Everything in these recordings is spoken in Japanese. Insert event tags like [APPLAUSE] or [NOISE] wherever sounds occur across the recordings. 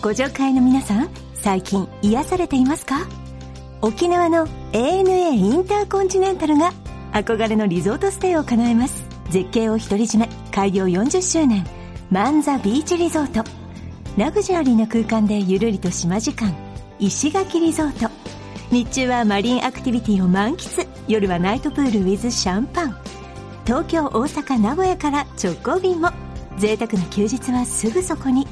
ご助会の皆さん最近癒されていますか？沖縄の ANA インターコンチネンタルが憧れのリゾートステイを叶えます。絶景を独り占め開業40周年マンザビーチリゾート。ラグジュアリーな空間でゆるりと島時間石垣リゾート。日中はマリンアクティビティを満喫。夜はナイトプール with シャンパン。東京大阪名古屋から直行便も。贅沢な休日はすぐそこに。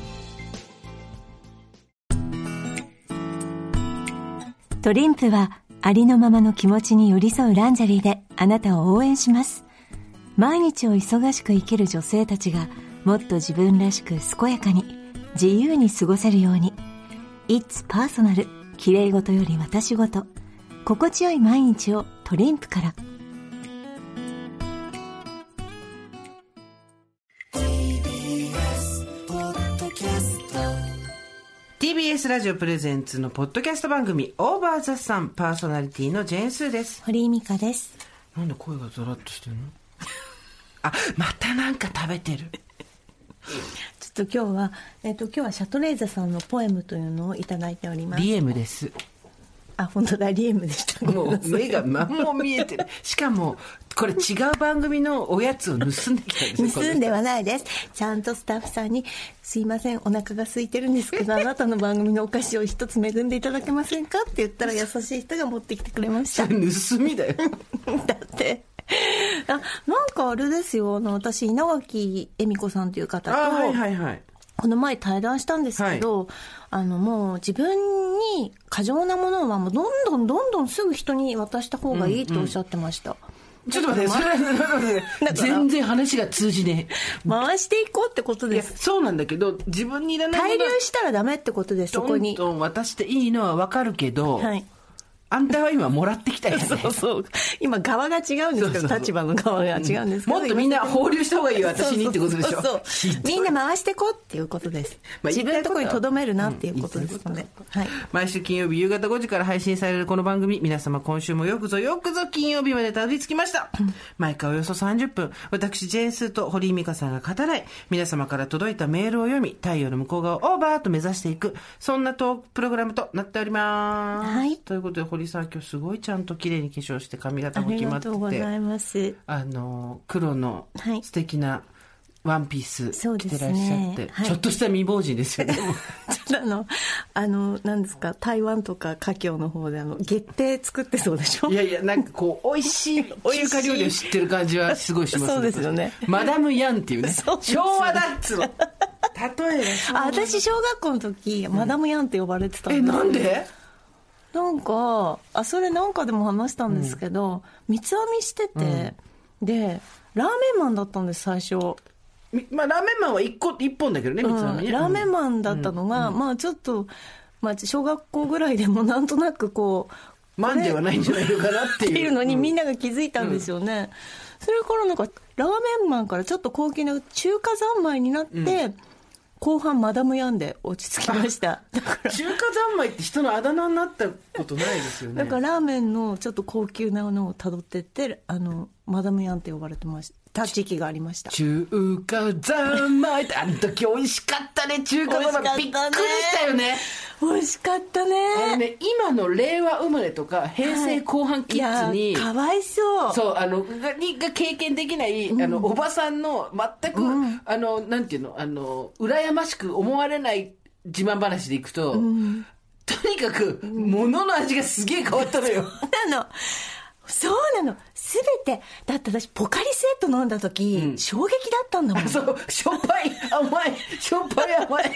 トリンプはありのままの気持ちに寄り添うランジェリーであなたを応援します。毎日を忙しく生きる女性たちがもっと自分らしく健やかに自由に過ごせるように。It's Personal 綺麗事より私事。心地よい毎日をトリンプから。TBS ラジオプレゼンツのポッドキャスト番組オーバーザさんパーソナリティのジェーンスーです。堀井美香です。なんで声がザラッとしてるの？あまたなんか食べてる。[LAUGHS] ちょっと今日は、えっ、と、今日はシャトレーゼさんのポエムというのをいただいております。リエムですあ、本当だ、リエムでした。もう目が何も見えてるしかもこれ違う番組のおやつを盗んできたんですよ [LAUGHS] 盗んではないです。ちゃんとスタッフさんに、すいません、お腹が空いてるんですけど、あなたの番組のお菓子を一つ恵んでいただけませんかって言ったら優しい人が持ってきてくれました。[LAUGHS] 盗みだよ [LAUGHS] だって。あなんかあれですよ、あの、私、稲垣恵美子さんという方と、あはいはいはいこの前対談したんですけど、あのもう自分に過剰なものはもうどんどんどんどんすぐ人に渡した方がいいっておっしゃってました。ちょっと待って、それは、全然話が通じね回していこうってことです。そうなんだけど、自分にいらないもの滞留したらダメってことです、そこどんに。どん渡していいのはわかるけど、はい。あんたは今もらってきたよね。[LAUGHS] そうそう。今、側が違うんですけど、立場の側が違うんですけど。もっとみんな放流した方がいいよ、私にってことでしょ。そうみんな回していこうっていうことです。まあ自分のところに留めるなっていうことですので。はい。毎週金曜日夕方5時から配信されるこの番組、皆様今週もよくぞよくぞ金曜日までたどり着きました。毎回およそ30分、私、ジェーンスーと堀井美香さんが語らい、皆様から届いたメールを読み、太陽の向こう側をオーバーと目指していく、そんなトークプログラムとなっております。はいということで、堀井さん今日すごいちゃんと綺麗に化粧して髪型ありがも決まってとうございて、ます。あの、黒のはい。素敵な、ワンピース着てらっしゃって、ねはい。ちょっとした未亡人ですよね。もうちょっとあの、あの、なんですか、台湾とか華僑の方で、あの、月餅作ってそうでしょ？いやいや、なんかこう、[LAUGHS] 美味しい中華料理を知ってる感じはすごいしますそうですよね。マダムヤンっていうね。[LAUGHS] そうね。昭和だっつうの。[LAUGHS] 例えばあ、私、小学校の時、マダムヤンって呼ばれてたえ、んですなんで？なんか、あ、それなんかでも話したんですけど、三つ編みしてて、で、ラーメンマンだったんです、最初。みまあ、ラーメンマンは一個、一本だけどね、三つ編みね。うんラーメンマンだったのが、まあちょっと、まあ小学校ぐらいでもなんとなくこう、マンではないんじゃないのかなっていう。っていうのにみんな、なが気づいたんですよね。それからなんか、ラーメンマンからちょっと高級な中華三昧になって、後半マダムヤンで落ち着きました。だから、中華三昧って人のあだ名になったことないですよね。だからラーメンのちょっと高級なのを辿ってって、あの、マダムヤンって呼ばれてました時期がありました。中華三昧って、あの時美味しかったね、中華三昧。びっくりしたよね。美味しかったあのね。ね、今の令和生まれとか、平成後半キッズに、いやかわいそう。そう、あの、が、にが経験できない、あの、おばさんの、全く、あの、なんていうの、あの、羨ましく思われない自慢話でいくと、とにかく、物の味がすげえ変わったのよ。なの。そうなの。すべて。だって私、ポカリスエット飲んだ時、衝撃だったんだもん。そう、しょっぱい、甘い、しょっぱい甘い。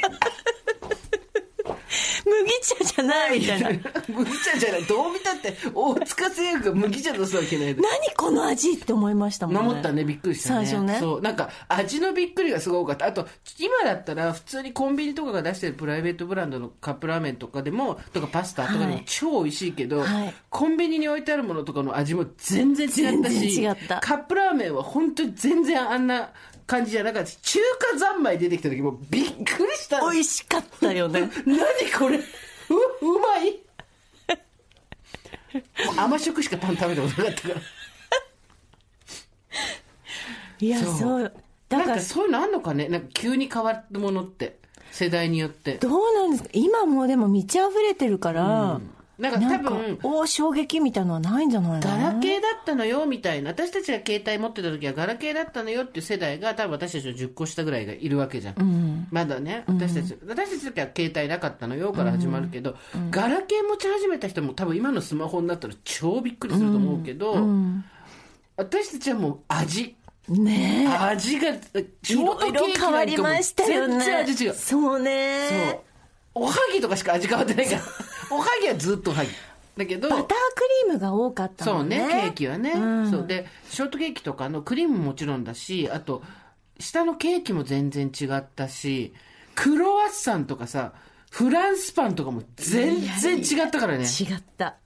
麦茶じゃないみたいな。[LAUGHS] 麦茶じゃない。どう見たって、大塚製薬が麦茶出すわけないで。何この味って思いましたもんね。守ったね、びっくりしたね。最初ねそう。なんか、味のびっくりがすごい多かった。あと、今だったら、普通にコンビニとかが出してるプライベートブランドのカップラーメンとかでも、とかパスタとかでもはい超美味しいけど、はいコンビニに置いてあるものとかの味も全然違ったし、全然違ったカップラーメンは本当に全然あんな感じじゃなかった。し中華三昧出てきた時もうびっくりしたの。美味しかったよね。[LAUGHS] 何これ？ううまい？甘食しかパン食べたことなかったから。いや、そう。だかなんからそういうのあんのかね？なんか急に変わったものって。世代によって。どうなんですか？今もうでも満ち溢れてるから、なんか多分、お衝撃みたいのはないんじゃないの？ガラケーだったのよみたいな。私たちが携帯持ってた時はガラケーだったのよっていう世代が多分私たちの10個下ぐらいがいるわけじゃん、まだね私たち、私たちの時は携帯なかったのよから始まるけど、ガラケー持ち始めた人も多分今のスマホになったら超びっくりすると思うけど、私たちはもう味。ねえ。味がショート変わりましたよね。全然味違う。そうね。そう。おはぎとかしか味変わってないからおはぎはずっとおはぎだけどバタークリームが多かったそうもんね。ね、ケーキはね、そうで、ショートケーキとかのクリームももちろんだし、あと、下のケーキも全然違ったし、クロワッサンとかさ、フランスパンとかも全然違ったからね。違った。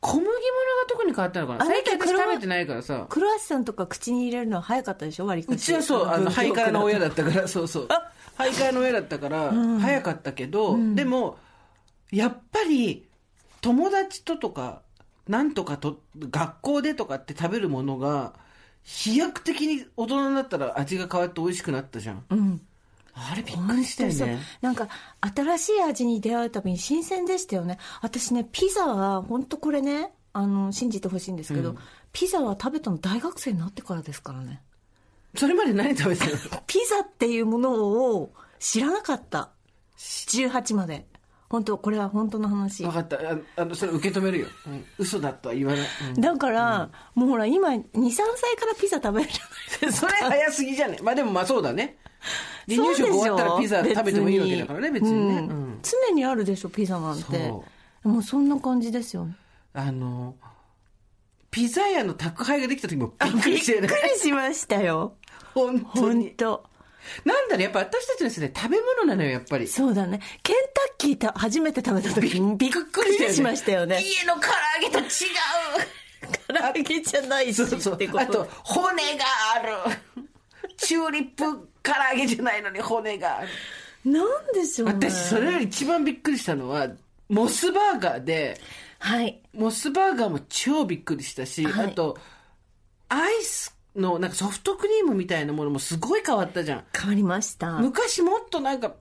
小麦物が特に変わったのかな。最近私食べてないからさ。クロワッサンとか口に入れるのは早かったでしょ？割りうちはそう、あの、ハイカラの親だったから、そうそう。ハイカラの親だったから、早かったけど、でも、やっぱり、友達ととか、なんとかと、学校でとかって食べるものが、飛躍的に大人になったら味が変わって美味しくなったじゃん。うん。あれびっくりしたよね。なんか新しい味に出会うたびに新鮮でしたよね。私ねピザは本当これねあの信じてほしいんですけど、ピザは食べたの大学生になってからですからね。それまで何食べてたの？[LAUGHS] ピザっていうものを知らなかった。18まで本当これは本当の話分かった。ああの、それ受け止めるよ。うん、嘘だとは言わない。うんだから、もうほら今23歳からピザ食べるじゃないですそれ早すぎじゃね？まあでもまあそうだね。離乳食終わったらピザ食べてもいいわけだからね、別にね。うんうん常にあるでしょピザなんてそもうそんな感じですよあの、ピザ屋の宅配ができた時もびっくりしてねびっ。くりしましたよ [LAUGHS] 本当本に。当なんだろう、やっぱ私たちの世代食べ物なのよ、やっぱり。そうだねケンタッキーた初めて食べた時にびっくりしましたよね家の唐揚げと違う。唐揚げじゃないしそうそうって。ことあと、骨がある。チューリップ唐揚げじゃないのに骨がある。なんでしょうね私、それより一番びっくりしたのは、モスバーガーで、はいモスバーガーも超びっくりしたし、はいあと、アイスのなんかソフトクリームみたいなものもすごい変わったじゃん。変わりました昔もっとなんか、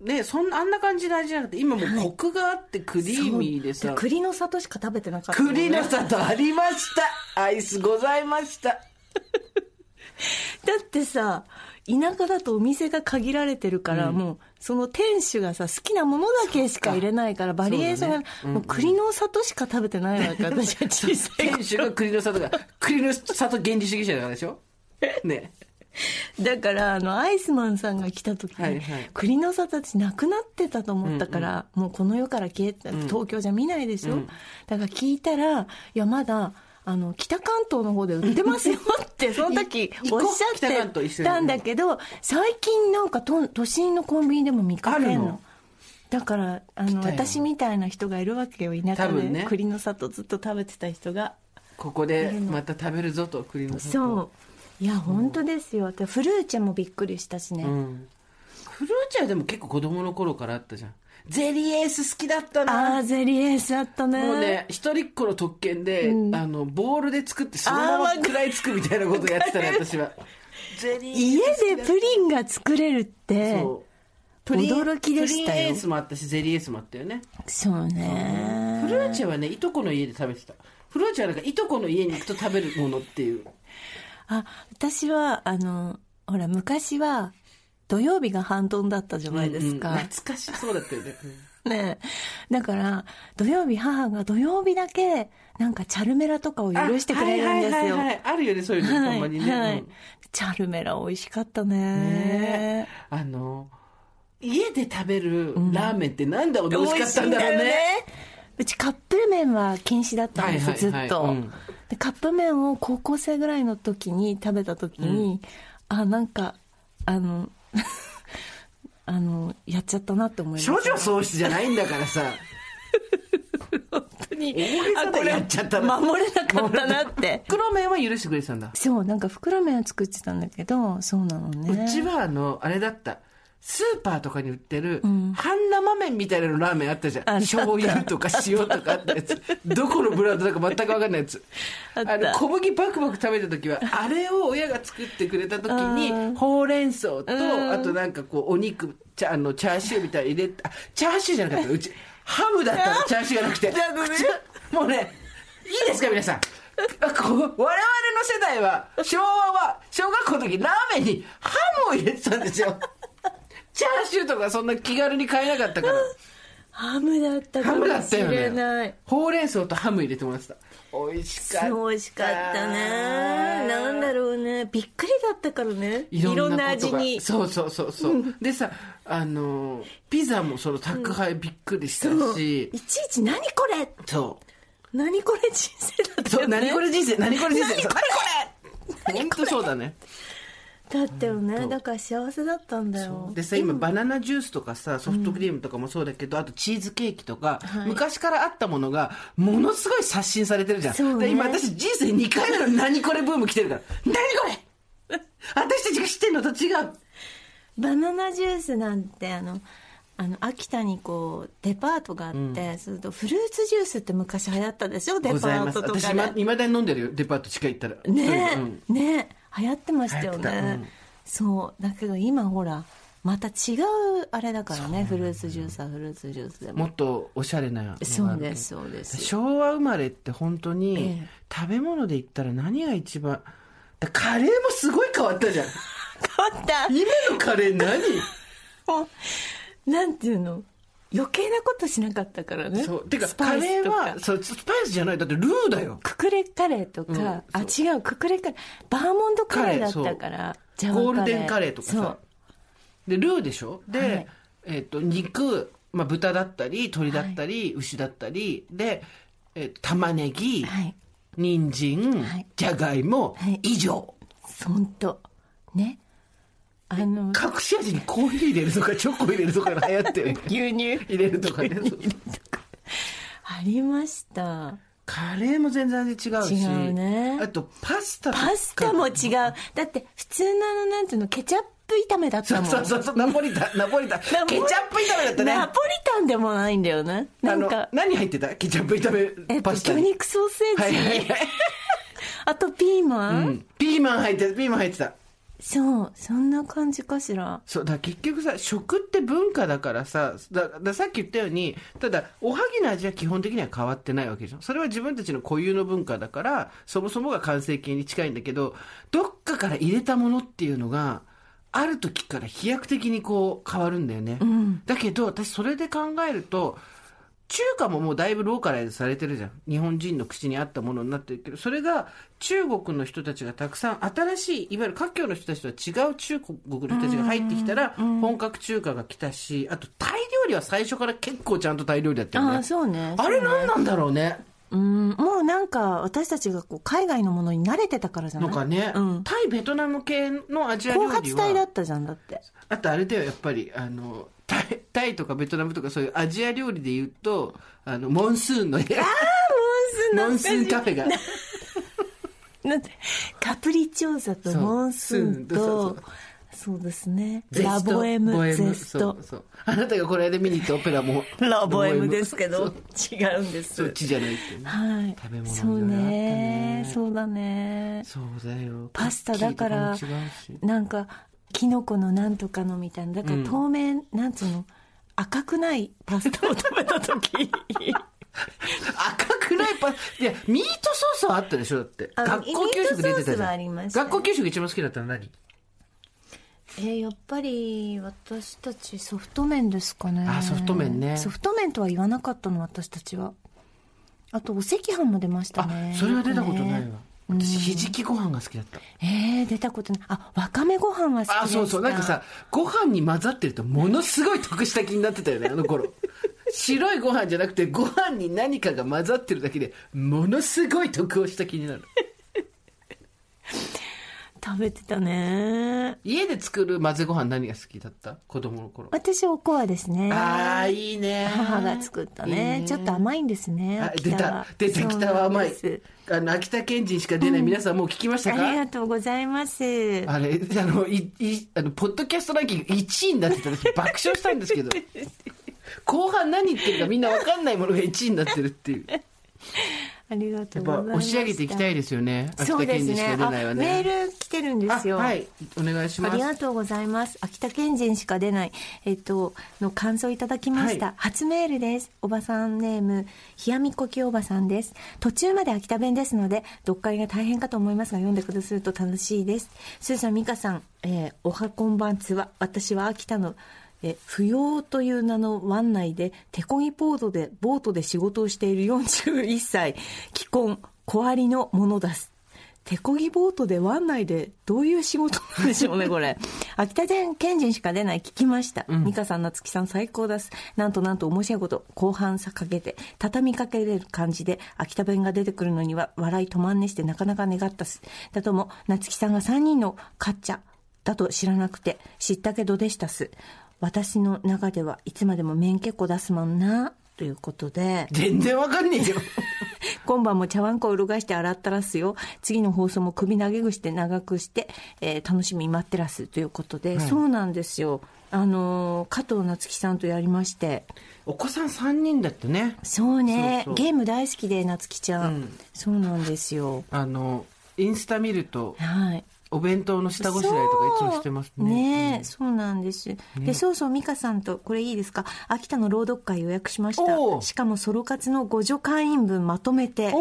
ね、そんな、あんな感じの味じゃなくて、今もうコクがあってクリーミーでさ。栗の里しか食べてなかったね栗の里ありました。アイスございました。だってさ田舎だとお店が限られてるから、もうその店主がさ好きなものだけしか入れないからバリエーションが、そうだねもう栗の里しか食べてないわけ [LAUGHS] 私は小さい店主が栗の里が、栗の里原理主義者だからでしょ？ね。だからあのアイスマンさんが来た時に、はいはい。栗の里私なくなってたと思ったから、もうこの世から消えて東京じゃ見ないでしょ、だから聞いたらいやまだあの北関東の方で売ってますよって [LAUGHS] その時おっしゃってたんだけど最近なんか都都心のコンビニでも見かけんの。あるの。だからあの私みたいな人がいるわけよ田舎で、多分ね。栗の里ずっと食べてた人が。ここでまた食べるぞと、栗の里。そう。いや本当ですよ。でフルーチェもびっくりしたしね、うん。フルーチェはでも結構子供の頃からあったじゃん。ゼリーエース好きだったあな。あゼリーエースあったねもうね、一人っ子の特権で、あの、ボールで作ってそのまま食らいつくみたいなことやってたね、私は。ゼリー家でプリンが作れるってそうプリン驚きでしたよプリンエースもあったし、ゼリーエースもあったよね。そうねフルーチェはね、いとこの家で食べてた。フルーチェはなんか、いとこの家に行くと食べるものっていう。あ私はあのほら昔は土曜日が半ドンだったじゃないですか、うんうん懐かしそうだったよね。ねえ。だから土曜日母が土曜日だけなんかチャルメラとかを許してくれるんですよ。あはいはいはいはい。あるよね、そういうの、たまにね。はい。うん。チャルメラ美味しかったね。ねあの、家で食べるラーメンってなんで美味しかったんだろうね。うちカップ麺は禁止だったんです、はいはいはい。ずっと、うん。でカップ麺を高校生ぐらいの時に食べた時に、あなんかあの [LAUGHS] あのやっちゃったなって思いました少女喪失じゃないんだからさ。[LAUGHS] 本当に大げさでやっちゃったな守れなかったなって [LAUGHS] 袋麺は許してくれてたんだ。そうなんか袋麺を作ってたんだけどそうなのねうちはあの、あれだった。スーパーとかに売ってる、半生麺みたいなのラーメンあったじゃん。醤油とか塩とかあったやつ。[LAUGHS] どこのブランドだか全く分かんないやつ。あの、小麦バクバク食べた時は、あれを親が作ってくれた時に、ほうれん草と、あとなんかこう、お肉、チャあの、チャーシューみたいに入れあ、チャーシューじゃなかった。うち、ハムだったの、チャーシューじゃなくて。もうね、いいですか、皆さん。あこう我々の世代は、昭和は、小学校の時ラーメンにハムを入れてたんですよ。チャーシューとかそんな気軽に買えなかったから。ハムだったかハもムだったよしれなねい。。ほうれん草とハム入れてもらってた。美味しかった。美味しかったね。なんだろうね。びっくりだったからね。いろんな味に。そうそうそうそう。でさ、あの、ピザもその宅配びっくりしたし、いちいち何これそう。何これ人生だったそう、よね。何これ人生、何これ人生。何これそう [LAUGHS] 本当そうだね。だったよね。だから幸せだったんだよ。でさ今バナナジュースとかさソフトクリームとかもそうだけど、あとチーズケーキとか、昔からあったものがものすごい刷新されてるじゃん、ね。で今私人生2回目の何これブーム来てるから。何これ [LAUGHS] 私たちが知ってんのと違う。バナナジュースなんてあのあの秋田にこうデパートがあって、それとフルーツジュースって昔流行ったでしょ？デパございます。ートとか私いまだに飲んでるよ。デパート地下行ったら。ね。うん。え、ね。え流行ってましたよね、うん。そう。だけど今ほらまた違うあれだからねフルーツジュースはフルーツジュースでも。もっとおしゃれなそうですそうです。昭和生まれって本当に、ええ。食べ物で言ったら何が一番だカレーもすごい変わったじゃん。[LAUGHS] 変わった。今のカレー何？[LAUGHS] もうなんていうの？余計なことしなかったからね。そう。てかスパカレーはそうスパイスじゃない。だってルーだよ。ククレカレーとか、うん。あ違うククレカレー。バーモントカレーだったからジャワゴールデンカレーとかさ。でルーでしょ？で、はい。えっと肉、まあ、豚だったり鶏だったり、牛だったり。で、えっと玉ねぎ、はい。人参、はい。じゃがいも、はい。以上。本当ねあの隠し味にコーヒー入れるとかチョコ入れるとか流行ってる。牛乳？入れるとかね。ありました。カレーも全然味違うし。違うね。あとパスタパスタも違う。だって普通のあのなんていうのケチャップ炒めだったもん。そうそうそうナポリタンナポリタン。ケチャップ炒めだったね。ナポリタンでもないんだよね。なんか。何入ってた？ケチャップ炒めえっと魚パスタに、肉ソーセージ、はいはいはい。[LAUGHS] あとピーマン、うん。ピーマン入ってたピーマン入ってたそうそんな感じかしら。そうだ結局さ食って文化だからさだださっき言ったようにただおはぎの味は基本的には変わってないわけでしょ。それは自分たちの固有の文化だからそもそもが完成形に近いんだけどどっかから入れたものっていうのがある時から飛躍的にこう変わるんだよね、だけど私それで考えると中華ももうだいぶローカライズされてるじゃん。日本人の口に合ったものになってるけどそれが中国の人たちがたくさん新しいいわゆる華僑の人たちとは違う中国の人たちが入ってきたら本格中華が来たしあとタイ料理は最初から結構ちゃんとタイ料理だったよね。ああそうね。あれ何なんだろうね。うん。もうなんか私たちがこう海外のものに慣れてたからじゃない？のかね、うん、タイベトナム系のアジア料後理発隊だはったじゃんだって。あとあれだよやっぱりあのタイタイとかベトナムとかそういうアジア料理で言うとあのモンスーンのモンスーンカフェが。[LAUGHS] なんてカプリチョーザとモンスーンとそうですね。ラボエムゼスト。あなたがこの間見に行ったオペラも。ラボエムですけど [LAUGHS] 違うんです。そっちじゃないっていうね。はい。食べ物そうね。ね。そうだね。そうだよ。パスタだからなんかキノコのなんとかのみたいな。だから透明、なんつうの？赤くないパスタを食べた時。[LAUGHS] 赤くないパいやミートソースはあったでしょだって。あ学校給食で出てたじゃん。はありました。学校給食一番好きだったの何？えーやっぱり私たちソフト麺ですかね。あソフト麺ね。ソフト麺とは言わなかったの私たちは。あとお赤飯も出ましたあねそれは出たことないわ。ね私ひじきご飯が好きだった。えー、出たことない。あわかめご飯は好きでした。あそうそう。なんかさご飯に混ざってるとものすごい得した気になってたよね [LAUGHS] あの頃。白いご飯じゃなくてご飯に何かが混ざってるだけでものすごい得をした気になる食べてたね。家で作る混ぜご飯何が好きだった？子供の頃。私、おこわですね。ああ、いいね。母が作ったね。ちょっと甘いんですね。あ出た。出てきたわ、甘い。あの、秋田県人しか出ない、皆さんもう聞きましたか、ありがとうございます。あれ、あの、い、い、あの、ポッドキャストランキング1位になってた私爆笑したんですけど。[LAUGHS] 後半何言ってるかみんな分かんないものが1位になってるっていう。ありがとうございます。押し上げていきたいですよね。秋そうです田県人しか出ないわね。ね。メール来てるんですよ。はい。お願いします。ありがとうございます。秋田県人しか出ない、えっと、の感想いただきました。はい初メールです。おばさんネーム、ひやみこきおばさんです。途中まで秋田弁ですので、読解が大変かと思いますが、読んでくださると楽しいです。スーさん、ミカさん、えーおはこんばんつは、私は秋田の、え不要という名の湾内で手漕ぎボートでボートで仕事をしている41歳既婚小ありのものです手漕ぎボートで湾内でどういう仕事なんでしょうね、これ。[LAUGHS] 秋田県人しか出ない聞きました。美香さん、夏木さん最高です。なんとなんと面白いこと、後半さかけて、畳みかけれる感じで、秋田弁が出てくるのには笑い止まんねしてなかなか願ったす。だとも、夏木さんが3人のカッチャだと知らなくて、知ったけどでしたす。私の中ではいつまでも面結構出すもんな、ということで。全然わかんねえよ。[LAUGHS] 今晩も茶碗粉をうるがして洗ったらすよ。次の放送も首投げぐして長くして、えー楽しみ待ってらすということで、そうなんですよ。あのー加藤夏樹さんとやりまして。お子さん3人だってね。そうねそうそうゲーム大好きで、夏樹ちゃん,、うんそうなんですよ。あの、インスタ見ると、はい。お弁当の下ごしらえとかいつもしてますね。ねえ、そうなんです。で、そうそう、美香さんと、これいいですか？秋田の朗読会予約しました。しかもソロ活の互助会員分まとめて。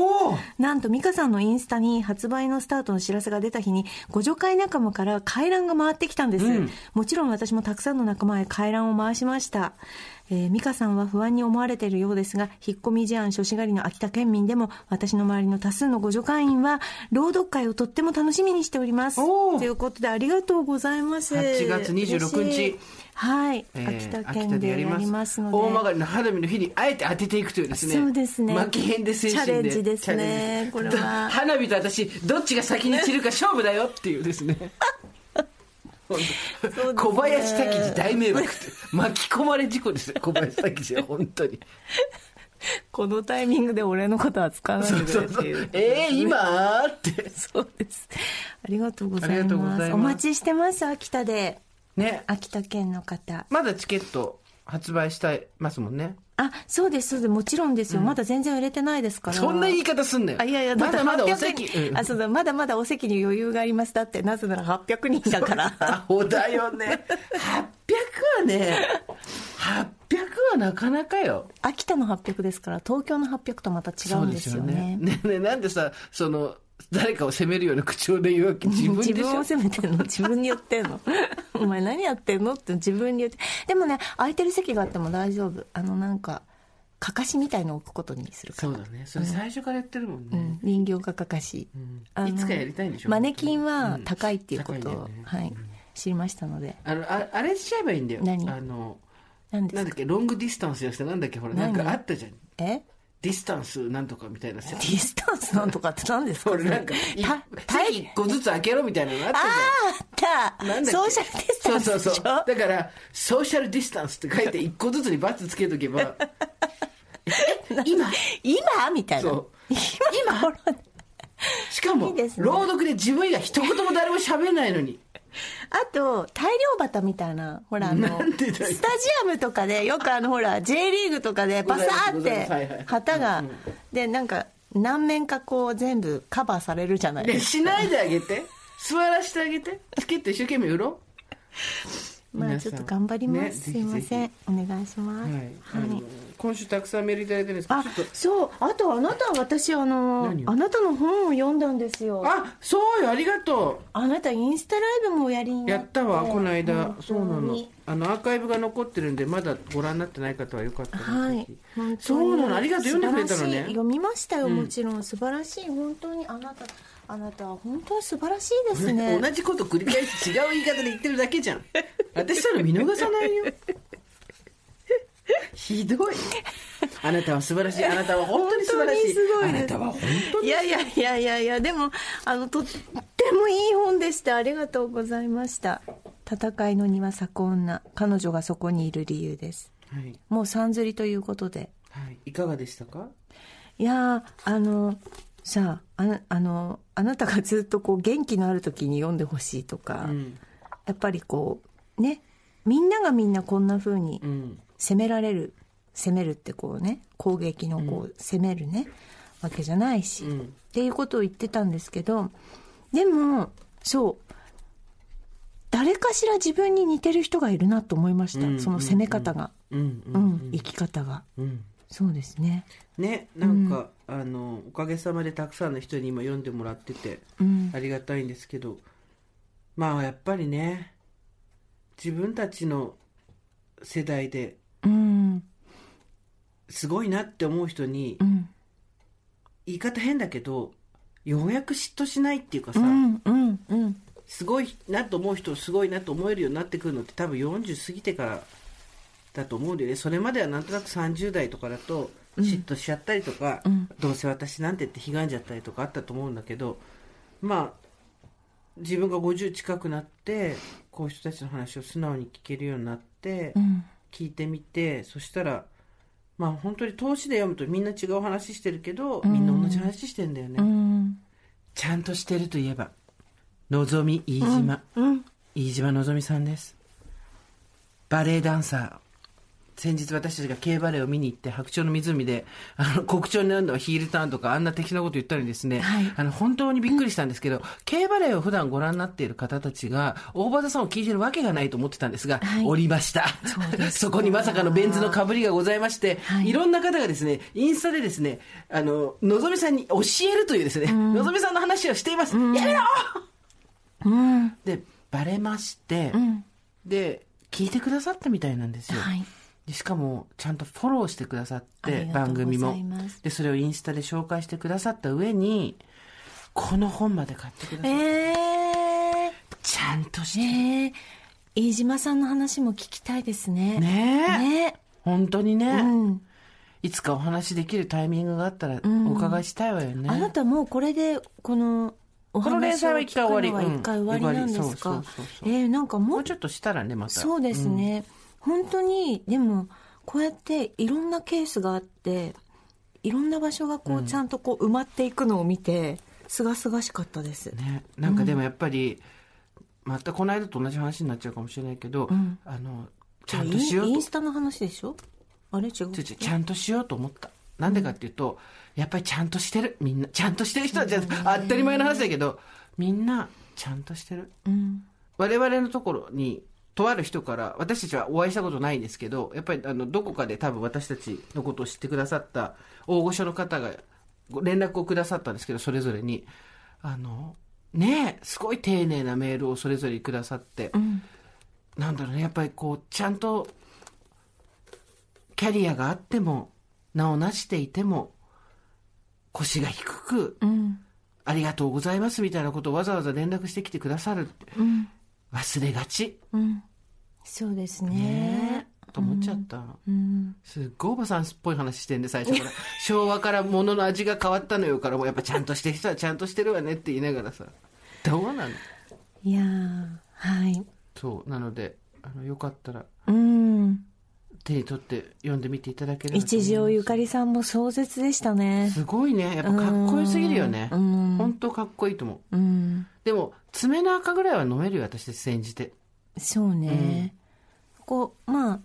なんと、美香さんのインスタに発売のスタートの知らせが出た日に、ご助会仲間から回覧が回ってきたんです。うんもちろん私もたくさんの仲間へ回覧を回しました。えー美香さんは不安に思われているようですが、引っ込み思案初しがりの秋田県民でも、私の周りの多数のご助会員は、朗読会をとっても楽しみにしております。ということで、ありがとうございます。8月26日はい、えー秋田県でやりますので。大曲の花火の日にあえて当てていくというですね。そうですね負けへんで精神で。チャレンジですねこれは [LAUGHS] 花火と私、どっちが先に散るか勝負だよっていうですね。小林滝次大迷惑って巻き込まれ事故ですよ小林滝次は本当にこのタイミングで俺のことは使わないでくれっていう。えー、今ってそうです。ありがとうご。ざいますお待ちしてます、秋田で。ね秋田県の方。まだチケット発売したいますもんねあ、そうです、そうです。もちろんですよ。まだ全然売れてないですから。そんな言い方すんなよあ、いやいや、まだまだお800席、人うんあ、そうだ、まだまだお席に余裕があります。だって、なぜなら800人だから。アホだよね800はね800はなかなかよ秋田の800ですから、東京の800とまた違うんですよね。ねねなんでさその誰かを責めるような口調で言うわけ？[LAUGHS] 自分でし自分ょを責めてんの？自分に言ってんの？[LAUGHS] お前何やってんの？って自分に言って。でもね空いてる席があっても大丈夫。あのなんかかかしみたいのを置くことにするから。そうだね。それ最初からやってるもんね、うん、人形がかかし、ん。あのいつかやりたいんでしょ？マネキンは高いっていうことを、ね。はい、知りましたので。あのああれしちゃえばいいんだよ。何？あの何ですか？なんだっけ？ロングディスタンスじゃなくてなんだっけ？ほらなんか何？あったじゃん。え？ディスタンスなんとかみたいなさディスタンスなんとかって何ですか？俺なんか席一個ずつ空けろみたいなのあったじゃん。あった。なんだソーシャルディスタンスそうそうそう。だからソーシャルディスタンスって書いて一個ずつにバツつけとけば。[LAUGHS] え今？今？みたいな。そう。今頃しかもね。朗読で自分以外一言も誰も喋んないのにあと、大量旗みたいな、ほら、あの、スタジアムとかで、よくあの、ほら、J リーグとかで、バサーって旗がで、なんか、何面かこう、全部カバーされるじゃないねですか。しないであげて。座らせてあげて。チケット一生懸命売ろう。まあ、ちょっと頑張りまねす。すいません。お願いします。はい、今週たくさんメールいただいてるんですあそう。あと、あなた、私、あのあなたの本を読んだんですよ。あそうよ。ありがとあなた、インスタライブもおやりにやったわこの間。そうなの。に。あのアーカイブが残ってるんでまだご覧になってない方はよかったらはい。そうなの。ありがとう。読んでくれたのね。読みましたよ、もちろん。素晴らしい。本当に、あなた、あなたは本当に素晴らしいですね。同じこと繰り返し違う言い方で言ってるだけじゃん。[LAUGHS] 私そういうの見逃さないよひどい。あなたは素晴らしい。あなたは本当に素晴らしい。すごいあなたは本当にいやい。やいやいやいや、でも、あの、とってもいい本でした。ありがとうございました。戦いの庭咲く女彼女がそこにいる理由です。はい。もうさんずりということで。はい。いかがでしたか？いやーあのさああなあのあなたがずっとこう元気のある時に読んでほしいとか、うん。やっぱりこうねみんながみんなこんな風にうん。攻められる攻めるってこうね攻撃のこう攻めるね、わけじゃないし、うん。っていうことを言ってたんですけどでもそう誰かしら自分に似てる人がいるなと思いました、うんその攻め方が、うん。ううんん。生き方が。うん。そうですね。ね、なんか、あの、おかげさまでたくさんの人に今読んでもらってて、うん。ありがたいんですけど、まあやっぱりね、自分たちの世代でうんすごいなって思う人にう、ん。言い方変だけど、ようやく嫉妬しないっていうかさ、うんうんうん。すごいなと思う人すごいなと思えるようになってくるのって多分40過ぎてからだと思うんだよね。それまではなんとなく30代とかだと嫉妬しちゃったりとか、うん。どうせ私なんてってひがんじゃったりとかあったと思うんだけどまあ自分が50近くなってこういう人たちの話を素直に聞けるようになって、うん。聞いてみてそしたらまあ本当に投資で読むとみんな違う話してるけど、みんな同じ話してんだよね、うん。ちゃんとしてるといえばのぞみ飯島、うん。飯島のぞみさんです。バレエダンサー先日私たちが K バレエを見に行って白鳥の湖であの国鳥になるのはヒールターンとかあんな適当なこと言ったのにですね、はい。あの本当にびっくりしたんですけど、K バレエを普段ご覧になっている方たちが大場田さんを聞いてるわけがないと思ってたんですが、はい。おりました。[LAUGHS] そこにまさかのベン図のかぶりがございまして、はい。い、ろんな方がですねインスタでですねあののぞみさんに教えるというですね、のぞみさんの話をしています、やめろ！うん。でバレまして、うん。で聞いてくださったみたいなんですよ、はいでしかもちゃんとフォローしてくださって番組も。でそれをインスタで紹介してくださった上にこの本まで買ってくださって、えちゃんとして。え。飯島さんの話も聞きたいですね。ねえ。ね本当にね、うん。いつかお話できるタイミングがあったらん。お伺いしたいわよね、あなたもうこれでこのお話を載は一回終わり。聞くのは一回終わりなんですか？えーなんかもうもうちょっとしたらねまた。そうですね、本当にでもこうやっていろんなケースがあっていろんな場所がこうちゃんとこう埋まっていくのを見てすがすがしかったです、ね、なんかでもやっぱり、またこの間と同じ話になっちゃうかもしれないけど、ん。あのちゃんとしようと。インインスタの話でしょ？あれ違う？ちゃんとしようと思った。なんでかっていうと、やっぱりちゃんとしてる。みんなちゃんとしてる人はちゃんと当たり前の話だけどみんなちゃんとしてる。うん。我々のところにとある人から私たちはお会いしたことないんですけどやっぱりあのどこかで多分私たちのことを知ってくださった大御所の方がご連絡をくださったんですけどそれぞれに。あのねえすごい丁寧なメールをそれぞれくださって、うん。なんだろうねやっぱりこうちゃんとキャリアがあっても名を成していても腰が低くうん。ありがとうございますみたいなことをわざわざ連絡してきてくださる。うん。忘れがち。うんそうですね。と思っちゃった、うん。すっごいおばさんっぽい話してんで最初から。[LAUGHS] 昭和から物の味が変わったのよからもう。やっぱちゃんとしてる人はちゃんとしてるわねって言いながらさ。どうなの？いやーはい。そうなのであのよかったらうん。手に取って読んでみていただければ一条ゆかりさんも壮絶でしたね。すごいね。やっぱかっこよすぎるよね。うん。本当かっこいいと思う。うん。でも爪の赤ぐらいは飲めるよ私たち煎じて。そうね、こうまあ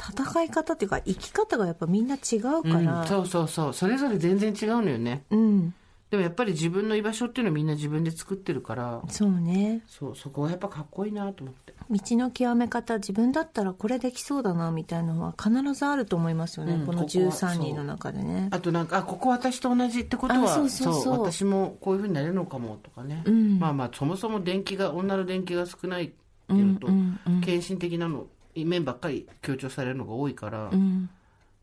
戦い方っていうか生き方がやっぱみんな違うから、うん、そうそうそう。それぞれ全然違うのよね。うん、でもやっぱり自分の居場所っていうのはみんな自分で作ってるから。そうね。そうそこはやっぱかっこいいなと思って。道の極め方自分だったらこれできそうだなみたいなのは必ずあると思いますよね、このうんここは。13人の中でね。あとなんかあここ私と同じってことはあそうそうそう。私もこういうふうになれるのかもとかね、うん。まあまあそもそも電気が女の電気が少ないっていうのと、うんうんうん。献身的なの面ばっかり強調されるのが多いから、うん。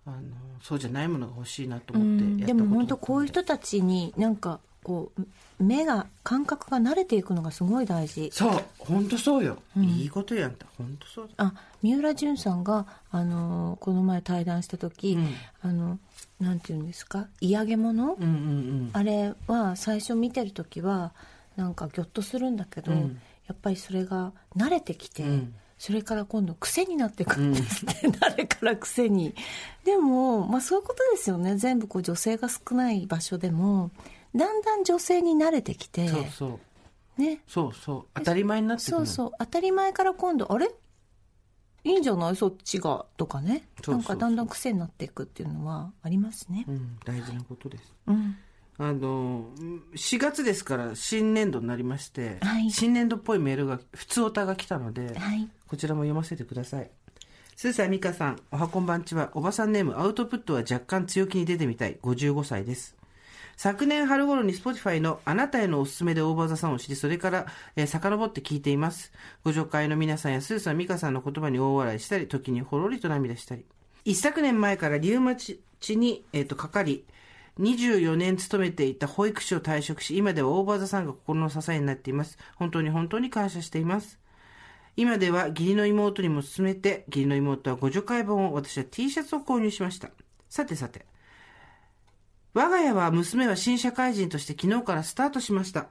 あのそうじゃないものが欲しいなと思うんってやったことでも本当こういう人たちになんかこう目が感覚が慣れていくのがすごい大事。そう本当そうよ、いいことやんた本当そうだあ三浦淳さんが、あのーこの前対談した時、うん。あのなんていうんですか？嫌げ物、うんうんうん。あれは最初見てる時はなんかギョッとするんだけど、うん。やっぱりそれが慣れてきて、うんそれから今度癖になっていくんですね、慣れから癖に。でも、まあ、そういうことですよね。全部こう女性が少ない場所でもだんだん女性に慣れてきてそうそう。ね。そうそう。当たり前になってくるそうそう。当たり前から今度あれ？いいんじゃない？そっちが？とかね。なんかだんだん癖になっていくっていうのはありますね。うん、大事なことです。うんあの4月ですから新年度になりまして、はい。新年度っぽいメールが普通オタが来たので、はい。こちらも読ませてください。スーサーミカさんおはこんばんちは。おばさんネームアウトプットは若干強気に出てみたい。55歳です。昨年春頃に Spotify のあなたへのおすすめでオーバーザさんを知り、それから、えー遡って聞いています。ご助会の皆さんやスーさん、ミカさんの言葉に大笑いしたり、時にほろりと涙したり。一昨年前からリウマチに、えーとかかり、24年勤めていた保育士を退職し、今ではオーバーザさんが心の支えになっています。本当に本当に感謝しています。今では義理の妹にも勧めて、義理の妹はご助会本を私は T シャツを購入しました。さてさて、我が家は娘は新社会人として昨日からスタートしました。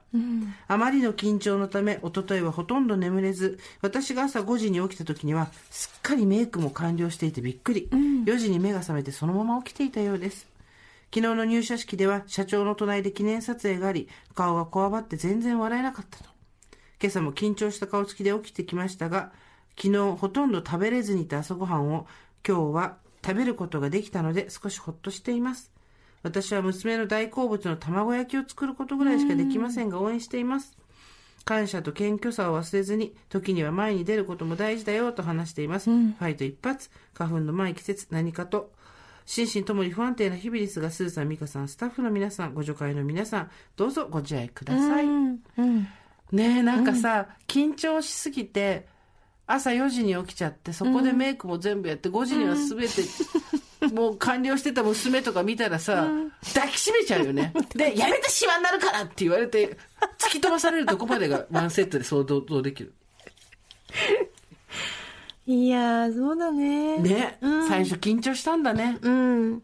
あまりの緊張のため、一昨日はほとんど眠れず、私が朝5時に起きた時には、すっかりメイクも完了していてびっくり。4時に目が覚めてそのまま起きていたようです。昨日の入社式では社長の隣で記念撮影があり、顔がこわばって全然笑えなかったと。今朝も緊張した顔つきで起きてきましたが、昨日ほとんど食べれずにいた朝ごはんを今日は食べることができたので少しほっとしています。私は娘の大好物の卵焼きを作ることぐらいしかできませんが応援しています。感謝と謙虚さを忘れずに、時には前に出ることも大事だよと話しています。ファイト一発、花粉の前季節、何かと、心身ともに不安定な日々ですが、スーさん、ミカさん、スタッフの皆さん、ご助会の皆さん、どうぞご自愛ください。うんうんねえ、なんかさ、緊張しすぎて、朝4時に起きちゃって、そこでメイクも全部やって、5時には全て、もう完了してた娘とか見たらさ、抱きしめちゃうよね。[LAUGHS] で、やめてシワになるからって言われて、突き飛ばされるとこまでがワンセットで想像できる。いやーそうだね。ね、最初緊張したんだね。うん。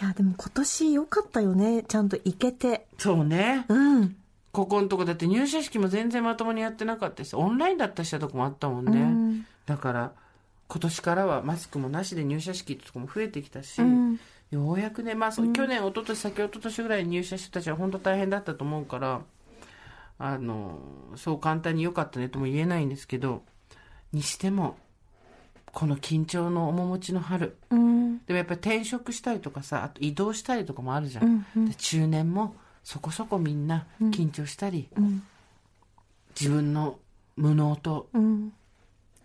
いやでも今年良かったよね。ちゃんと行けて。そうね。うん。ここのとこだって入社式も全然まともにやってなかったし、オンラインだったりしたとこもあったもんね。ん。だから、今年からはマスクもなしで入社式ってとこも増えてきたし、ん。ようやくね、まあそう、去年、一昨年、先一昨年ぐらいに入社した人たちは本当大変だったと思うから、あの、そう簡単に良かったねとも言えないんですけど、にしても、この緊張の面持ちの春。うん。でもやっぱり転職したりとかさ、あと移動したりとかもあるじゃん。で中年もそこそこみんな緊張したり、ん。自分の無能とうん。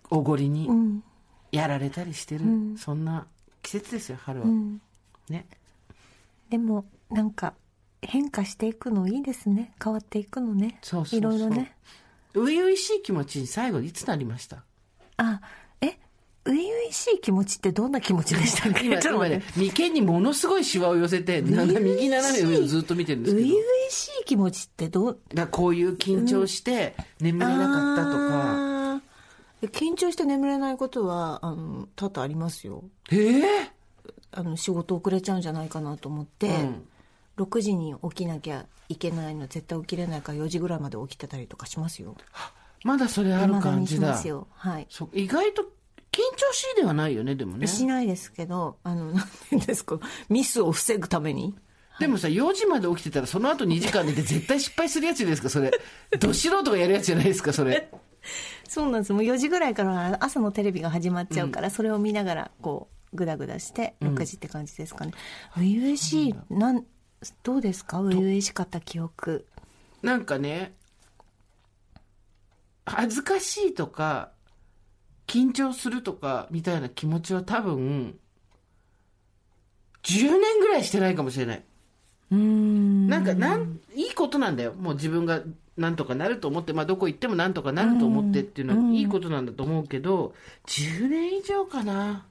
おごりにうん。やられたりしてる、そんな季節ですよ、春は。うん。ね。でもなんか変化していくのいいですね。変わっていくのね。そうそういろいろね。初々しい気持ちに最後いつなりました？あえ初々しい気持ちってどんな気持ちでしたっけ？今、[LAUGHS] ちょっと今待って、ね。眉間にものすごいシワを寄せて、右斜め上をずっと見てるんですけど、初々しい気持ちってどう？こういう緊張して眠れなかったとか、あー。緊張して眠れないことはあの多々ありますよ。ええあの仕事遅れちゃうんじゃないかなと思って、うん。6時に起きなきゃいけないの絶対起きれないから4時ぐらいまで起きてたりとかしますよ。まだそれある感じだ。しますよ。はい。そう意外と緊張しいではないよね、でもね。しないですけどあの [LAUGHS] なんて言うんですかミスを防ぐために。でもさ、4時まで起きてたら、その後2時間寝て絶対失敗するやつじゃないですか、それ。[LAUGHS] ど素人がやるやつじゃないですか、それ。[LAUGHS] そうなんです。もう4時ぐらいから朝のテレビが始まっちゃうから、それを見ながらこうグダグダして6時って感じですかね。初々しいなんどうですか？初々しかった記憶。なんかね、恥ずかしいとか、緊張するとか、みたいな気持ちは多分、10年ぐらいしてないかもしれない。うんなんか、なん、いいことなんだよ。もう自分がなんとかなると思って、まあどこ行ってもなんとかなると思ってっていうのはいいことなんだと思うけど、10年以上かな。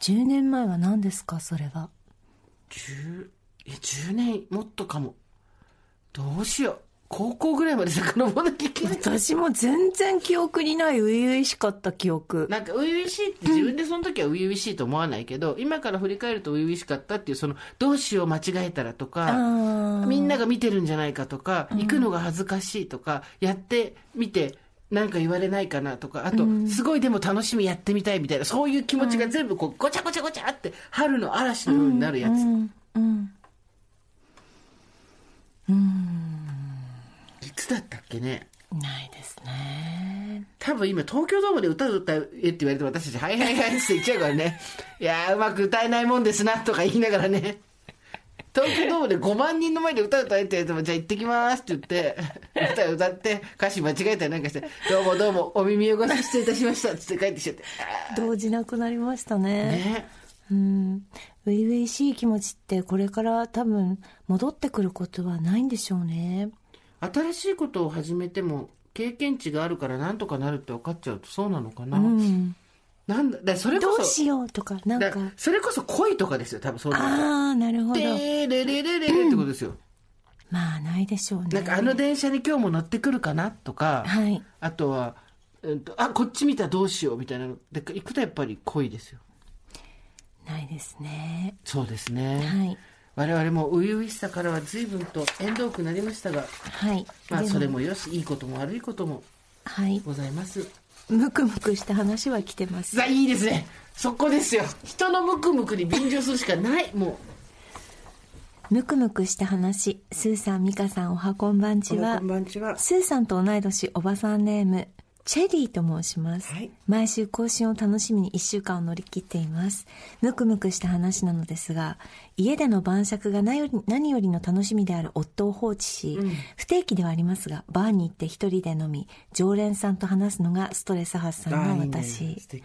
10年前は何ですかそれは10、いや、10年もっとかも。どうしよ高校ぐらいまで遡らなきゃいけない。私も全然記憶にない初々しかった記憶。なんか、初々しいって自分でその時は初々しいと思わないけど、今から振り返ると初々しかったっていう、その、どうしよう間違えたらとか、みんなが見てるんじゃないかとか、行くのが恥ずかしいとか、やってみて、なんか言われないかなとか、あと、すごいでも楽しみやってみたいみたいな、そういう気持ちが全部こう、ごちゃごちゃごちゃって、春の嵐のようになるやつ。うん。うん。いつだったっけね？ないですね。多分今東京ドームで歌う歌えって言われて私たち、はいはいはいって言っちゃうからね。[LAUGHS] いやー、うまく歌えないもんですな、とか言いながらね。東京ドームで5万人の前で歌歌えって言われても、じゃあ行ってきますって言って、歌歌って、歌詞間違えたりなんかして、どうもどうも、お耳汚し失礼いたしましたってって帰ってきちゃって。動じなくなりましたね。ね。うん。初々しい気持ちってこれから多分戻ってくることはないんでしょうね。新しいことを始めても、経験値があるからなんとかなるって分かっちゃうとそうなのかな。うん。なんだ、だそれどこそ、うしようとか、なんだか。それこそ恋とかですよ、多分そう。ああ、なるほど。でーれれれれれってことですよ。まあ、ないでしょうね。なんかあの電車に今日も乗ってくるかなとか、はい。あとは、うんと、あ、こっち見たらどうしようみたいなので、行くとやっぱり恋ですよ。ないですね。そうですね。はい。我々も初々しさからは随分と縁遠くなりましたが、はい。でまあそれもよし、いいことも悪いこともはい。ございます。ムクムクした話は来てます。さあ、いいですね。そこですよ。人のムクムクに便乗するしかない。もムクムクした話。スーさん、ミカさん、おはこんばんう。ちはこん。ばんちは。スーさんと同い年、おばさんネーム、チェリーと申します。はい毎週更新を楽しみに1週間を乗り切っています。ムクムクした話なのですが、家での晩酌が何より何よりの楽しみである夫を放置し、不定期ではありますが、バーに行って一人で飲み、常連さんと話すのがストレス発散のあいいね私。素敵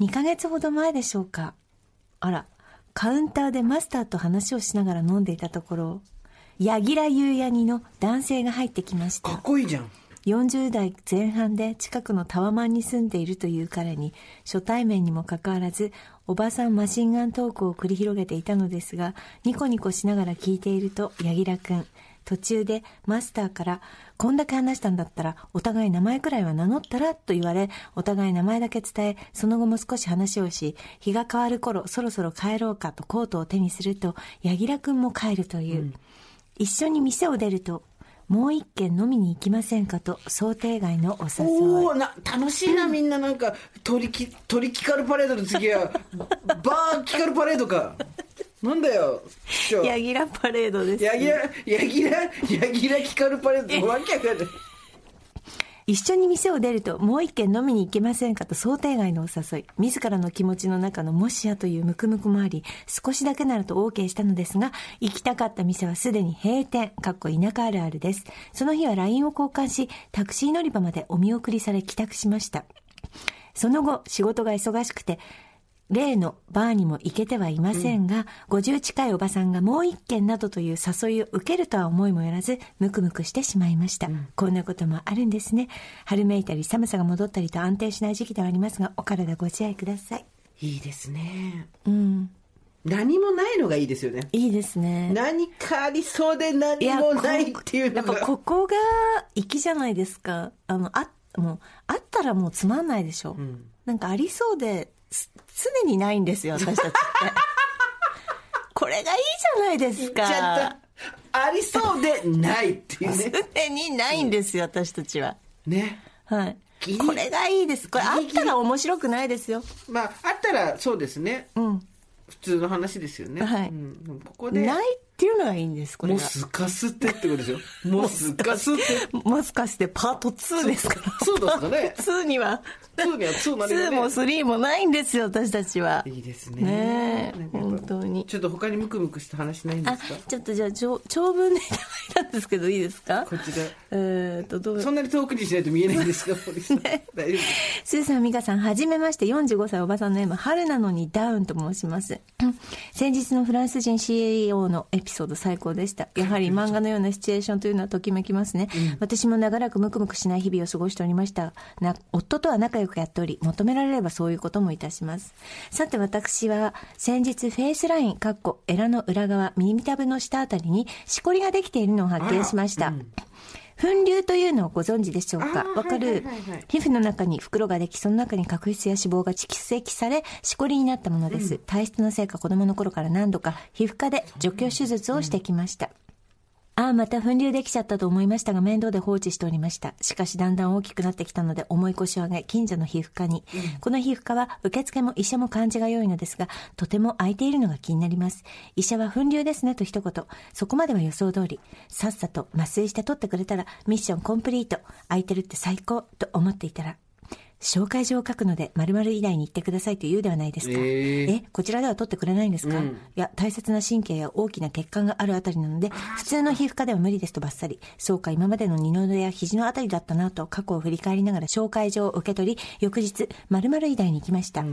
2ヶ月ほど前でしょうか。あら、カウンターでマスターと話をしながら飲んでいたところ、柳楽優弥にの男性が入ってきましたかっ。こいいじゃん。40代前半で近くのタワマンに住んでいるという彼に初対面にもかかわらずおばさんマシンガントークを繰り広げていたのですがニコニコしながら聞いていると柳楽くん。途中でマスターからこんだけ話したんだったらお互い名前くらいは名乗ったらと言われお互い名前だけ伝えその後も少し話をし日が変わる頃そろそろ帰ろうかとコートを手にすると柳楽くんも帰るという、一緒に店を出るともう一軒飲みに行きませんかと想定外のお誘い。おおな楽しいなみんななんか。トリキトリキカルパレードの次は。[LAUGHS] バーキカルパレードか。なんだよ師匠。柳楽パレードです。柳楽柳楽柳楽キカルパレード。[LAUGHS] わけわかんない一緒に店を出るともう一軒飲みに行けませんかと想定外のお誘い。自らの気持ちの中のもしやというムクムクもあり少しだけならと OK したのですが行きたかった店はすでに閉店かっこ田舎あるあるです。その日は LINE を交換しタクシー乗り場までお見送りされ帰宅しました。その後仕事が忙しくて例のバーにも行けてはいませんが、50近いおばさんがもう一軒などという誘いを受けるとは思いもよらず、ムクムクしてしまいました。こんなこともあるんですね。春めいたり寒さが戻ったりと安定しない時期ではありますが、お体ご自愛ください。いいですねうん。何もないのがいいですよねいいですね。何かありそうで何もないっていうのこやっぱがここが粋じゃないですか。あの、あ、もう、あったらもうつまんないでしょ。なんかありそうで、す常にないんですよ、私たちって。[LAUGHS] これがいいじゃないですか。ありそうでないっていうね常にないんですよ、私たちは。ねはい。これがいいです。これあったら面白くないですよ。まああったらそうですねうん。普通の話ですよね、はいうん、ここでないっていうのがいいんです、これが。もすかすってってことですよ。[LAUGHS] もすかすって。もしかしてパート2ですから。そうですかね。[LAUGHS] 2には、2には2なるよ2ねも3もないんですよ、私たちは。いいですね。ね本当に。ちょっと他にムクムクした話ないんであすか、ちょっとじゃあ、長長文でいただいたんですけど、いいですか？こちらえーと、どう？そんなに遠くにしないと見えないんですか、[LAUGHS] 堀さん。大丈夫スーさん、ミカさん、はじめまして、45歳おばさんの M、春なのにダウンと申します。[CLEARS THROAT] 先日のフランス人 CEO のエピソード最高でした。やはり漫画のようなシチュエーションというのはときめきますね。私も長らくムクムクしない日々を過ごしておりました。な夫とは仲良くやっており、求められればそういうこともいたします。さて私は、先日フェイスライン、かっこ、エラの裏側、耳たぶの下あたりに、しこりができているのを発見しました。粉瘤というのをご存知でしょうか？わかる、はいはいはいはい皮膚の中に袋ができ、その中に角質や脂肪が蓄積され、しこりになったものです。体質のせいか子供の頃から何度か皮膚科で除去手術をしてきました。ああ、また粉瘤できちゃったと思いましたが、面倒で放置しておりました。しかし、だんだん大きくなってきたので、重い腰を上げ、近所の皮膚科に。この皮膚科は、受付も医者も感じが良いのですが、とても空いているのが気になります。医者は粉瘤ですねと一言。そこまでは予想通り。さっさと麻酔して取ってくれたら、ミッションコンプリート。空いてるって最高。と思っていたら、紹介状を書くので、〇〇以内に行ってくださいと言うではないですか。えーえ、こちらでは取ってくれないんですか、いや、大切な神経や大きな血管があるあたりなので、普通の皮膚科では無理ですとバッサリ。そうか、今までの二の腕や肘のあたりだったなと過去を振り返りながら紹介状を受け取り、翌日、〇〇以内に行きました。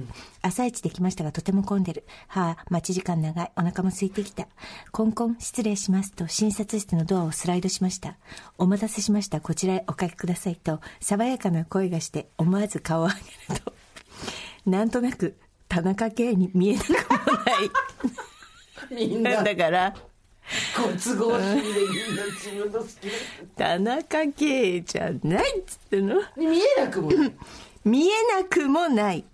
朝一で来ましたがとても混んでる。はあ、待ち時間長い。お腹も空いてきた。コンコン、失礼しますと診察室のドアをスライドしました。お待たせしました。こちらへおかけくださいと、爽やかな声がして思わず顔を上げると、なんとなく田中圭に見えなくもない。みんな、だから、ご都合主義でみんな自分の好き田中圭じゃないっつっての。に見えなくもない。見えなくもない。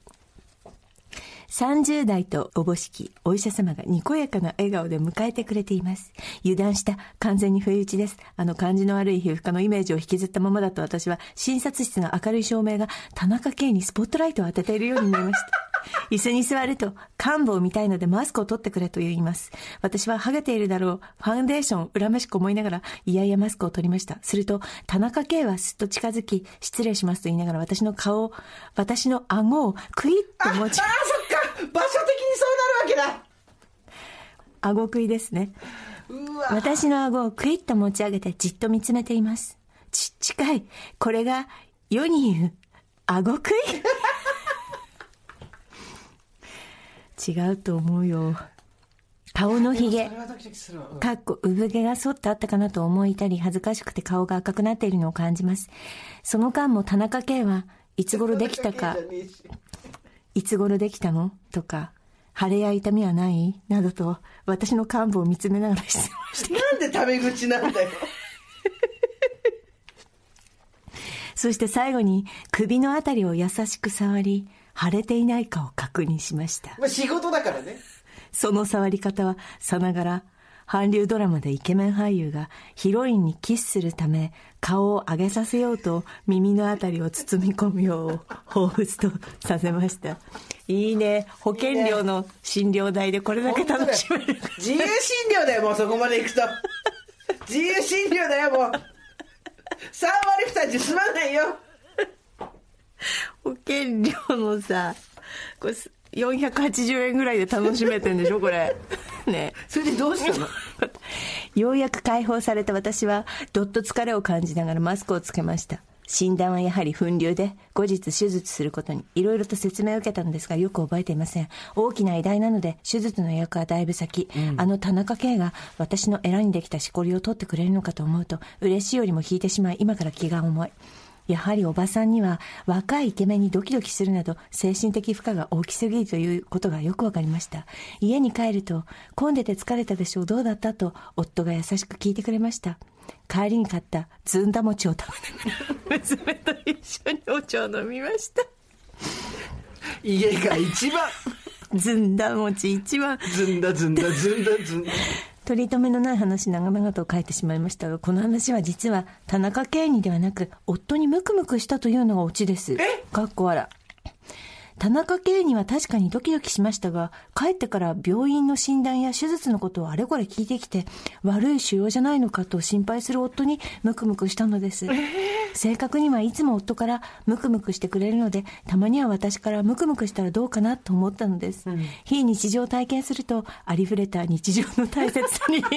30代とおぼしきお医者様がにこやかな笑顔で迎えてくれています。油断した。完全に不意打ちです。あの感じの悪い皮膚科のイメージを引きずったままだと私は診察室の明るい照明が田中圭にスポットライトを当てているように見えました。椅子に座ると、幹部を見たいのでマスクを取ってくれと言います。私はハゲているだろう。ファンデーション、恨めしく思いながら、いやいやマスクを取りました。すると、田中圭はすっと近づき、失礼しますと言いながら私の顔を、私の顎をクイッと持ちあ、あ、そっか場所的にそうなるわ顎食いですね。私の顎をクイッと持ち上げてじっと見つめています。ち、近い。これが世に言う、顎食い違うと思うよ。顔のひげかっこ産毛が剃ってあったかなと思い至り恥ずかしくて顔が赤くなっているのを感じます。その間も田中圭はいつ頃できたか、[LAUGHS] いつ頃できたの？とか、腫れや痛みはない？などと私の幹部を見つめながら質問してなんでタメ口なんだよ。[LAUGHS] そして最後に首のあたりを優しく触り、腫れていないかを確認しました。まあ仕事だからね。その触り方はさながら、韓流ドラマでイケメン俳優がヒロインにキスするため顔を上げさせようと耳のあたりを包み込むよう彷彿とさせました。いいね。保険料の診療代でこれだけ楽しめる。自由診療だよ、もうそこまで行くと。[LAUGHS] 自由診療だよ、もう。3割負担じゃ済まないよ。[LAUGHS] 保険料のさ、これ480円ぐらいで楽しめてんでしょこれ。[LAUGHS] ね。それでどうしたの？[LAUGHS] ようやく解放された私は、どっと疲れを感じながらマスクをつけました。診断はやはり粉瘤で、後日手術することに、いろいろと説明を受けたのですが、よく覚えていません。大きな偉大なので、手術の予約はだいぶ先。あの田中圭が、私のエラにできたしこりを取ってくれるのかと思うと、嬉しいよりも引いてしまい、今から気が重い。やはりおばさんには若いイケメンにドキドキするなど精神的負荷が大きすぎるということがよくわかりました。家に帰ると混んでて疲れたでしょうどうだったと夫が優しく聞いてくれました。帰りに買ったずんだ餅を食べながら娘と一緒にお茶を飲みました。家が一番。[LAUGHS] ずんだ餅一番。ずんだずんだずんだずんだ。取り留めのない話長々と書いてしまいましたが、この話は実は田中圭にではなく、夫にムクムクしたというのがオチです。かっこ笑。田中圭には確かにドキドキしましたが、帰ってから病院の診断や手術のことをあれこれ聞いてきて、悪い腫瘍じゃないのかと心配する夫にムクムクしたのです。正確にはいつも夫からムクムクしてくれるので、たまには私からムクムクしたらどうかなと思ったのです。非日常を体験すると、ありふれた日常の大切さに。なん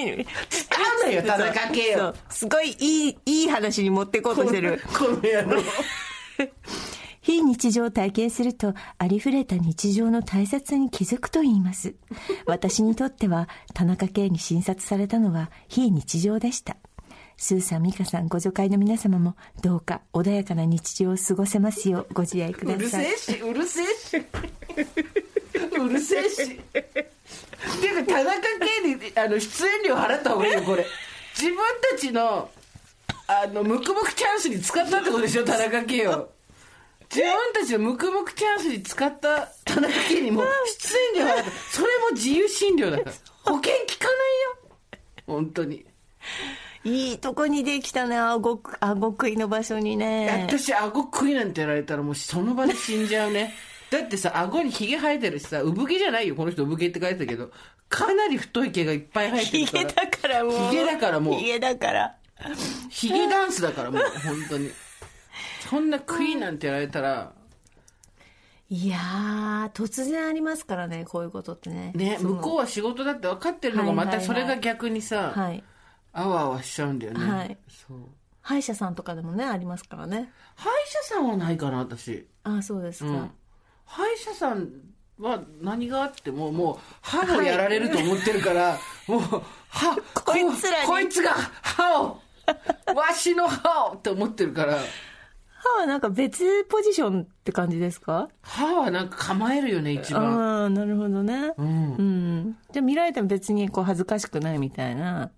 だよ、田中圭よそう。すごいいい、いい話に持っていこうとしてる。この野郎。[LAUGHS] 非日常を体験すると、ありふれた日常の大切さに気づくと言います。私にとっては、田中圭に診察されたのは非日常でした。スーさん、ミカさん、ご助会の皆様も、どうか穏やかな日常を過ごせますようご自愛くださいうる。せえし、うるせえし。うるせえし。ていうか、田中圭にあの出演料払った方がいいよ、これ。自分たちのあの、ムクムクチャンスに使ったってことでしょ、田中圭を。自分たちのムクムクチャンスに使った田中圭にも出演料払って、それも自由診療だから。保険効かないよ。本当に。いいとこにできたね、あご、あご食いの場所にね。私、顎食いなんてやられたらもうその場で死んじゃうね。だってさ、顎にヒゲ生えてるしさ、産毛じゃないよ。この人産毛って書いてたけど、かなり太い毛がいっぱい生えてヒるから。ゲだからもう。ヒゲだからもうヒゲだから。ヒゲダンスだからもう、本当に。そんなクイーンなんてやられたら、いやー、突然ありますからね、こういうことってね。ね、向こうは仕事だって分かってるのが、またそれが逆にさ、はい。あわあわしちゃうんだよね。はいそう。歯医者さんとかでもね、ありますからね。歯医者さんはないかな、私。あそうですか。うん。歯医者さんは何があっても、もう、歯もやられると思ってるから、もう、歯、こいつらこいつが歯を、わしの歯をって思ってるから、歯はなんか別ポジションって感じですか？歯はなんか構えるよね、一番。ああ、なるほどね。うんうん。じゃあ見られても別にこう恥ずかしくないみたいな。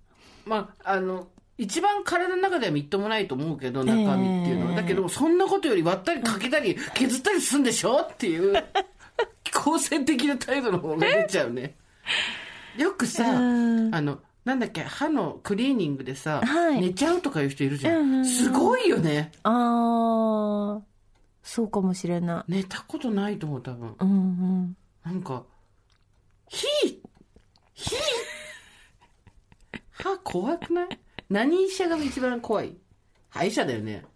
まあ、あの、一番体の中ではみっともないと思うけど、中身っていうのは。ええだけど、そんなことより割ったりかけたり削ったりするんでしょっていう、[LAUGHS] 好戦的な態度の方が出ちゃうね。よくさ、あうんの、なんだっけ、歯のクリーニングでさ、はい寝ちゃうとかいう人いるじゃん。うんうんうんすごいよね。ああ、そうかもしれない。寝たことないと思う、多分。うんうん。なんか、ひひ歯怖くない？何医者が一番怖い？歯医者だよね。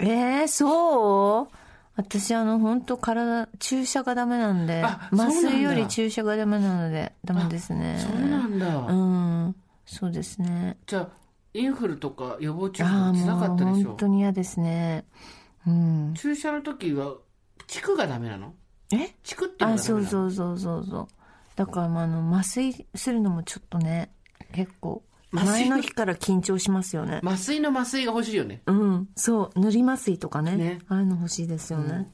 えー、そう？私あの本当体注射がダメなんで麻酔より注射がダメなのでダメですね。そうなんだ。うん。そうですね。じゃあ、インフルとか予防注射しなかったでしょ？本当に嫌ですね。うん。注射の時は、チクがダメなの？え？チクってあそうそうそうそうそう。だからまああの麻酔するのもちょっとね結構前の日から緊張しますよね。麻酔の麻酔が欲しいよね。うん。そう。塗り麻酔とかね。ね。ああいうの欲しいですよね、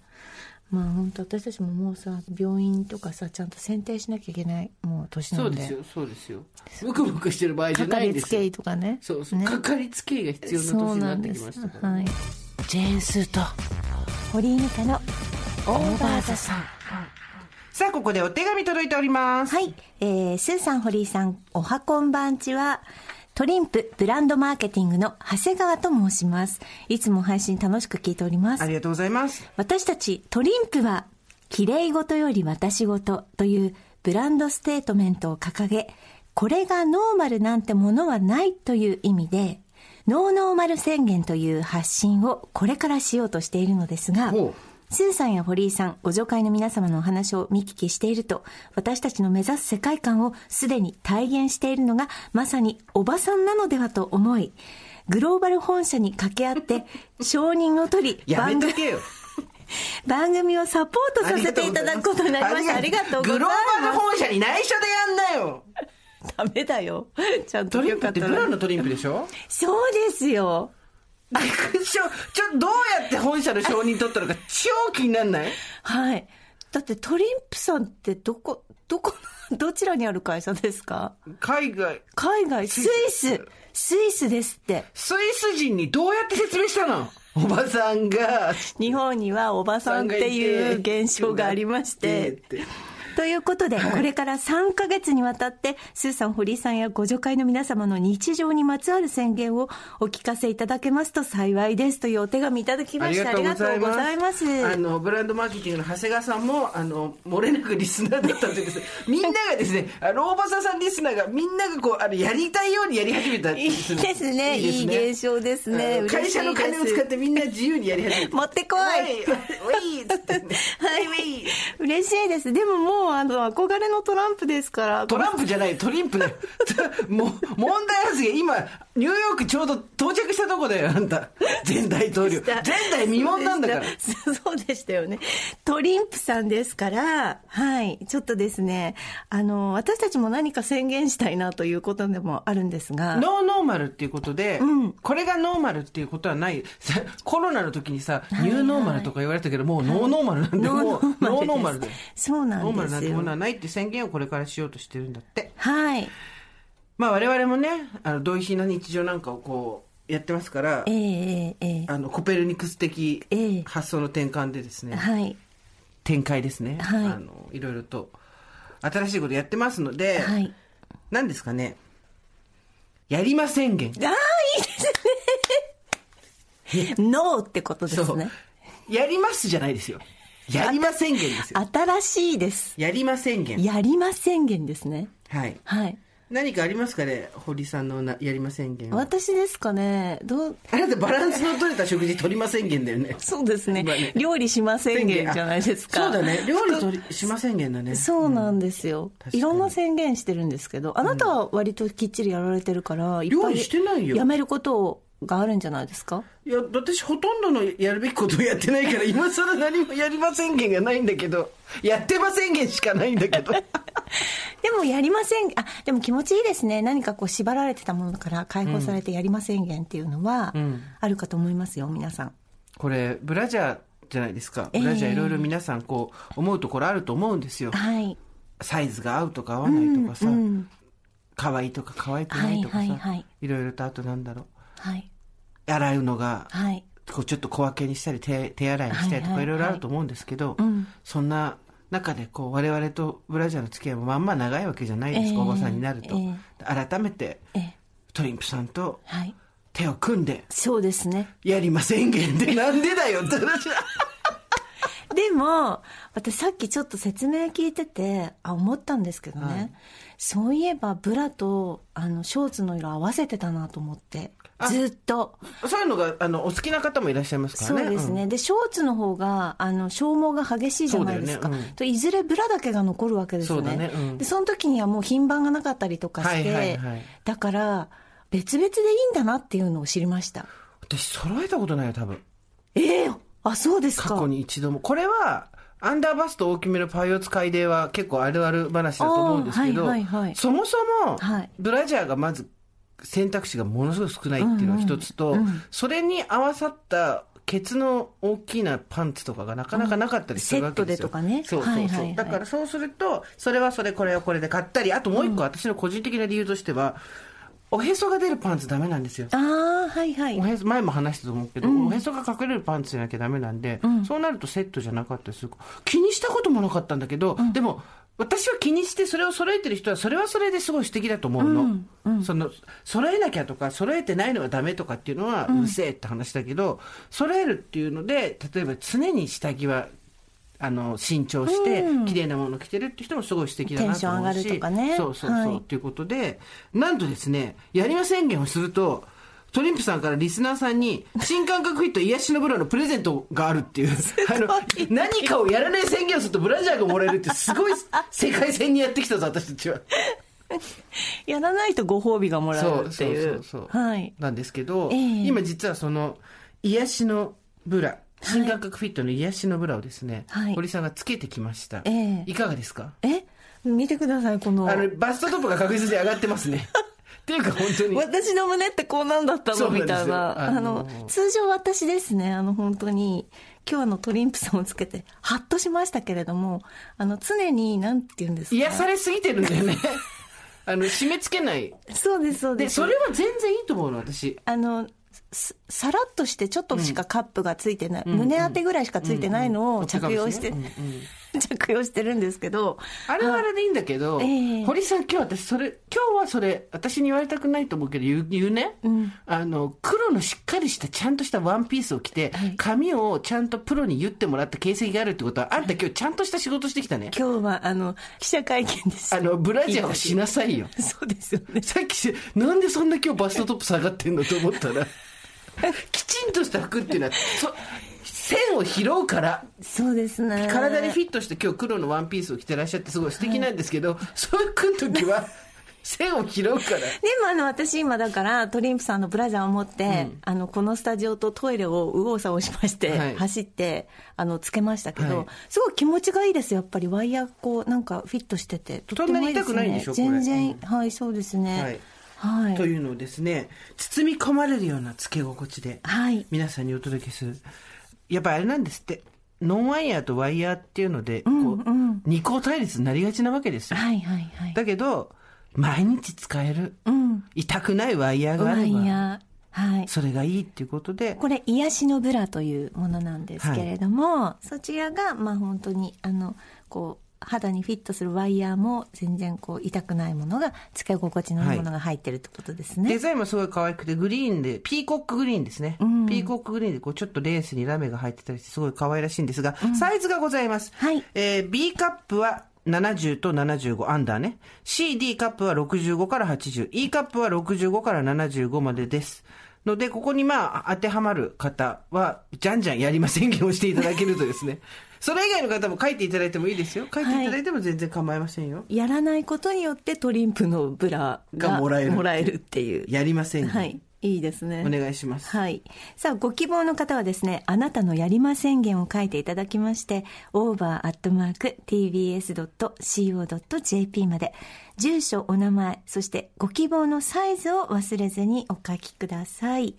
まあ本当私たちももうさ病院とかさちゃんと選定しなきゃいけないもう年なんで。そうですよ、そうですよ。ムクムクしてる場合じゃかかないんですよ。りつけ医。とかね。そうそう。ね。かかりつけ医が必要なそう年にななってきんですましたから。はいジェーンスーと堀井美香のオーバーザさん。さあ、ここでお手紙届いております。はい、えー、スーさん堀井さんおはこんばんちはトリンプブランドマーケティングの長谷川と申します。いつも配信楽しく聞いております。ありがとうございます。私たちトリンプは、綺麗事より私事というブランドステートメントを掲げ、これがノーマルなんてものはないという意味で、ノーノーマル宣言という発信をこれからしようとしているのですがスーさんや堀井さん、互助会の皆様のお話を見聞きしていると、私たちの目指す世界観をすでに体現しているのが、まさにおばさんなのではと思い、グローバル本社に掛け合って、[LAUGHS] 承認を取り、やめ番組。番組をサポートさせていただくことになりました。ありがとうございグローバルま本社に内緒でやんなよ。す。ダメだよ。ちゃんとトリンプってブラ。のトリンプでしょ？そうですよ。ちょ、ちょ、どうやって本社の承認取ったのか超気になんない？はい。だってトリンプさんってどこ、どこ、どちらにある会社ですか？海外、海外、スイス。スイス。ですって。スイス人にどうやって説明したの？おばさんが、日本にはおばさんっていう現象がありまして。ということで、これから3ヶ月にわたって、スーさん、堀井さんやご助会の皆様の日常にまつわる宣言をお聞かせいただけますと幸いですというお手紙いただきました。ありがとうございます。あの、ブランドマーケティングの長谷川さんも、あの、漏れなくリスナーだったんです。みんながですね、[LAUGHS] あの、大場さんリスナーがみんながこう、あの、やりたいようにやり始めた。いいですね。いい現象ですね。会社の金を使ってみんな自由にやり始めた。持ってこい。はい、嬉しいです。でももう、あの、憧れのトランプですから。トランプじゃない、トリンプだよ。[LAUGHS] もう、問題発言、今、ニューヨークちょうど到着したとこだよ、あんた。前大統領。前代未聞なんだから。そう [LAUGHS] そうでしたよね。トリンプさんですから、はい。ちょっとですね、あの、私たちも何か宣言したいなということでもあるんですが。ノーノーマルっていうことで、んこれがノーマルっていうことはない。さ [LAUGHS] コロナの時にさ、ニューノーマルとか言われたけど、もうノーノーマルなんで、もう、ノーノーマルだよ。そうなんですなものはないって宣言をこれからしようとしてるんだって。はい。まあ我々もね、あの、同意品の日常なんかをこやってますから、えええええあの、コペルニクス的ええ発想の転換でですね、えはい。展開ですね。はいあの、いろいろと、新しいことやってますので、はい。何ですかね。やりま宣言。ああ、いいですね。ノーってことですね。。やりますじゃないですよ。やりま宣言ですよ。新しいです。やりま宣言。やりま宣言ですね。はい。はい。何かありますかね？堀さんのなやりま宣言は。私ですかね。どう、あなたバランスの取れた食事取りま宣言だよね。そうですね今ね。料理しま宣言じゃないですか。そうだね。料理取りしま宣言だね。そうなんですよ、確かにいろんな宣言してるんですけど、あなたは割ときっちりやられてるから、いっぱい料理してないよやめることがあるんじゃないですか？いや、私ほとんどのやるべきことをやってないから、今更何もやりま宣言がないんだけど、やってま宣言しかないんだけど。[LAUGHS] でもやりません、あ、でも気持ちいいですね。何かこう縛られてたものから解放されてやりません言っていうのは、んあるかと思いますよ、皆さん。これ、ブラジャーじゃないですか。ええブラジャーいろいろ皆さんこう、思うところあると思うんですよ。はい。サイズが合うとか合わないとかさ、うん。可愛いとか可愛くないとかさ、はいいはいはいろいろとあとなんだろはい。う。洗うのが、はい。こうちょっと小分けにしたり手手洗いにしたりとはいはいはいかいろいろあると思うんですけど、うんそんな中でこう我々とブラジャーの付き合いもまんま長いわけじゃないですか、ええおばさんになると、え改めてええ、トリンプさんとはい。手を組んでそうですね。やりま宣言でなんでだよって話だでも、私さっきちょっと説明聞いてて、あ、思ったんですけどね。はいそういえば、ブラと、あの、ショーツの色合わせてたなと思って。あずっと。そういうのがあのお好きな方もいらっしゃいますからねそうですね。で、ショーツの方が、あの、消耗が激しいじゃないですか。ねうんといずれブラだけが残るわけですよね。そうだねうんで、その時にはもう品番がなかったりとかして、はいはいはいだから、別々でいいんだなっていうのを知りました。私揃えたことないよ多分ええあ、そうですか。過去に一度もこれはアンダーバスト大きめのパイオツ海デは結構あるある話だと思うんですけど、はいはいはいそもそもはいブラジャーがまず選択肢がものすごく少ないっていうのが一つと、うんうんうんそれに合わさったケツの大きなパンツとかがなかなかなかったりするわけですよ。セットでとかねそうそうそう。はいはいはいだからそうすると、それはそれ、これはこれで買ったり、あともう一個私の個人的な理由としては、おへそが出るパンツダメなんですよ。ああ、はいはいお。へそ前も話したと思うけど、おへそが隠れるパンツじゃなきゃダメなんで、そうなるとセットじゃなかったりする気にしたこともなかったんだけど、でも私は気にしてそれを揃えてる人はそれはそれですごい素敵だと思うの、その揃えなきゃとか揃えてないのはダメとかっていうのはうるせえって話だけど、揃えるっていうので例えば常に下着はあの新調して綺麗なものを着てるって人もすごい素敵だなと思うし。テンション上がるとかね。そうそうそう、はい。ということで、なんとですね、やりま宣言をすると、トリンプさんからリスナーさんに、新感覚フィット癒しのブラのプレゼントがあるっていう、あの、何かをやらない宣言をするとブラジャーがもらえるって、すごい世界線にやってきたぞ、私たちは。やらないとご褒美がもらえそうそうるっていう。そうそう。はい。なんですけど、ええ今実はその、癒しのブラ、新感覚フィットの癒しのブラをですね、はい堀さんがつけてきました。ええいかがですか？え？見てください、この。あの、バストトップが確実に上がってますね。[LAUGHS] っていうか本当に。私の胸ってこうなんだったの？みたいな。ああのの、通常私ですね、あの、本当に、今日あのトリンプさんをつけて、ハッとしましたけれども、あの、常に、なんて言うんですか？癒されすぎてるんだよね。[LAUGHS] あの、締め付けない。そうです、そうでで、す。それは全然いいと思うの、私。あの、すさらっとしてちょっとしかカップがついてない、胸当てぐらいしかついてないのを着用して、うんうんうん [LAUGHS] 着用してるんですけど、あれはあれでいいんだけど、ええ堀さん今日私それ、今日はそれ、私に言われたくないと思うけど、言う言うね、あの、黒のしっかりしたちゃんとしたワンピースを着て、髪をちゃんとプロに言ってもらった形跡があるってことは、あんた今日ちゃんとした仕事してきたね。今日はあの、記者会見です。あの、ブラジャーをしなさいよ。そうですよね。さっきし、なんでそんな今日バストトップ下がってんのと思ったら、[LAUGHS] きちんとした服っていうのは、そ線を拾うから、そうですね。体にフィットして今日黒のワンピースを着てらっしゃってすごい素敵なんですけど、そういう時は線を拾うから。でもあの私今だからトリンプさんのブラジャーを持って、あのこのスタジオとトイレを右往左往しまして、はい。走ってあのつけましたけど、はい。すごい気持ちがいいです。やっぱりワイヤーこうなんかフィットしてて。とってもいいですそんなに痛くないんねでしょこれ。全然、はいそうですね。はい。というのをですね、包み込まれるようなつけ心地で、はい。皆さんにお届けする。やっぱりあれなんですって、ノンワイヤーとワイヤーっていうので、こう、二項対立になりがちなわけですよ。はいはいはいだけど、毎日使える。うん痛くないワイヤーがあワれば。イヤはい。それがいいっていうことで、これ、癒しのブラというものなんですけれども、そちらが、まあ本当に、あの、こう、肌にフィットするワイヤーも全然こう痛くないものが使い心地のいいものが入ってるってことですね。デザインもすごい可愛くて、グリーンで、ピーコックグリーンですね。んピーコックグリーンで、こう、ちょっとレースにラメが入ってたりして、すごい可愛らしいんですが、サイズがございます。はいえー B カップは、70と75アンダーね。CD カップは65から80。E カップは65から75までです。ので、ここにまあ、当てはまる方は、じゃんじゃんやりま宣言をしていただけるとですね。[LAUGHS] それ以外の方も書いていただいてもいいですよ。書いていただいても全然構いませんよ。やらないことによってトリンプのブラががもらえるもらえるっていう。やりませんよ。はい。いいですね。お願いします。はい。さあ、ご希望の方はですね、あなたのやりま宣言を書いていただきまして、over.tbs.co.jp まで、住所、お名前、そしてご希望のサイズを忘れずにお書きください。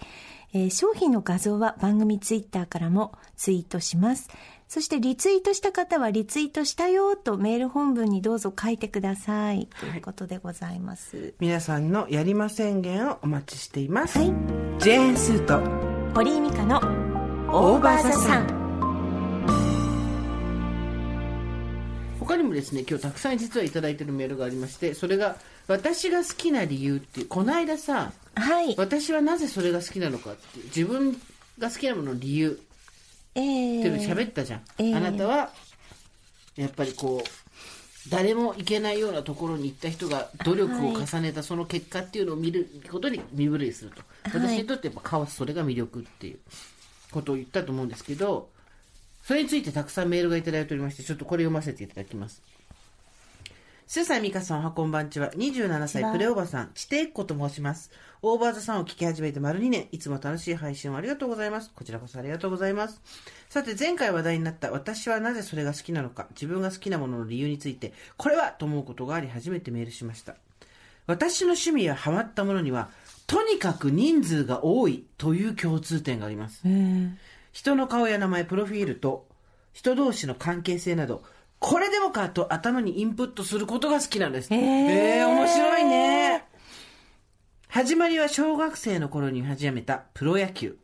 えー商品の画像は番組ツイッターからもツイートします。そしてリツイートした方はリツイートしたよとメール本文にどうぞ書いてください。ということでございます。皆さんのやりま宣言をお待ちしています。はい。ジェーンスーと堀井美香のオーバーザさん。他にもですね、今日たくさん実はいただいてるメールがありまして、それが私が好きな理由っていう、この間さ、はい。私はなぜそれが好きなのかっていう、自分が好きなものの理由えーって喋ったじゃん。ええあなたは、やっぱりこう、誰も行けないようなところに行った人が努力を重ねたその結果っていうのを見ることに身震いすると。私にとってやっぱカオス、それが魅力っていうことを言ったと思うんですけど、それについてたくさんメールがいただいておりまして、ちょっとこれ読ませていただきます。スーさん、ミカさん、おはこんばんちは。27歳、プレおばさん、ちてっこと申します。オーバーザさんを聞き始めて丸2年、いつも楽しい配信をありがとうございます。こちらこそありがとうございます。さて、前回話題になった、私はなぜそれが好きなのか、自分が好きなものの理由について、これはと思うことがあり、初めてメールしました。私の趣味やハマったものには、とにかく人数が多いという共通点があります。えー人の顔や名前、プロフィールと人同士の関係性など、これでもかと頭にインプットすることが好きなんです。へーえー面白いね。始まりは小学生の頃に始めたプロ野球。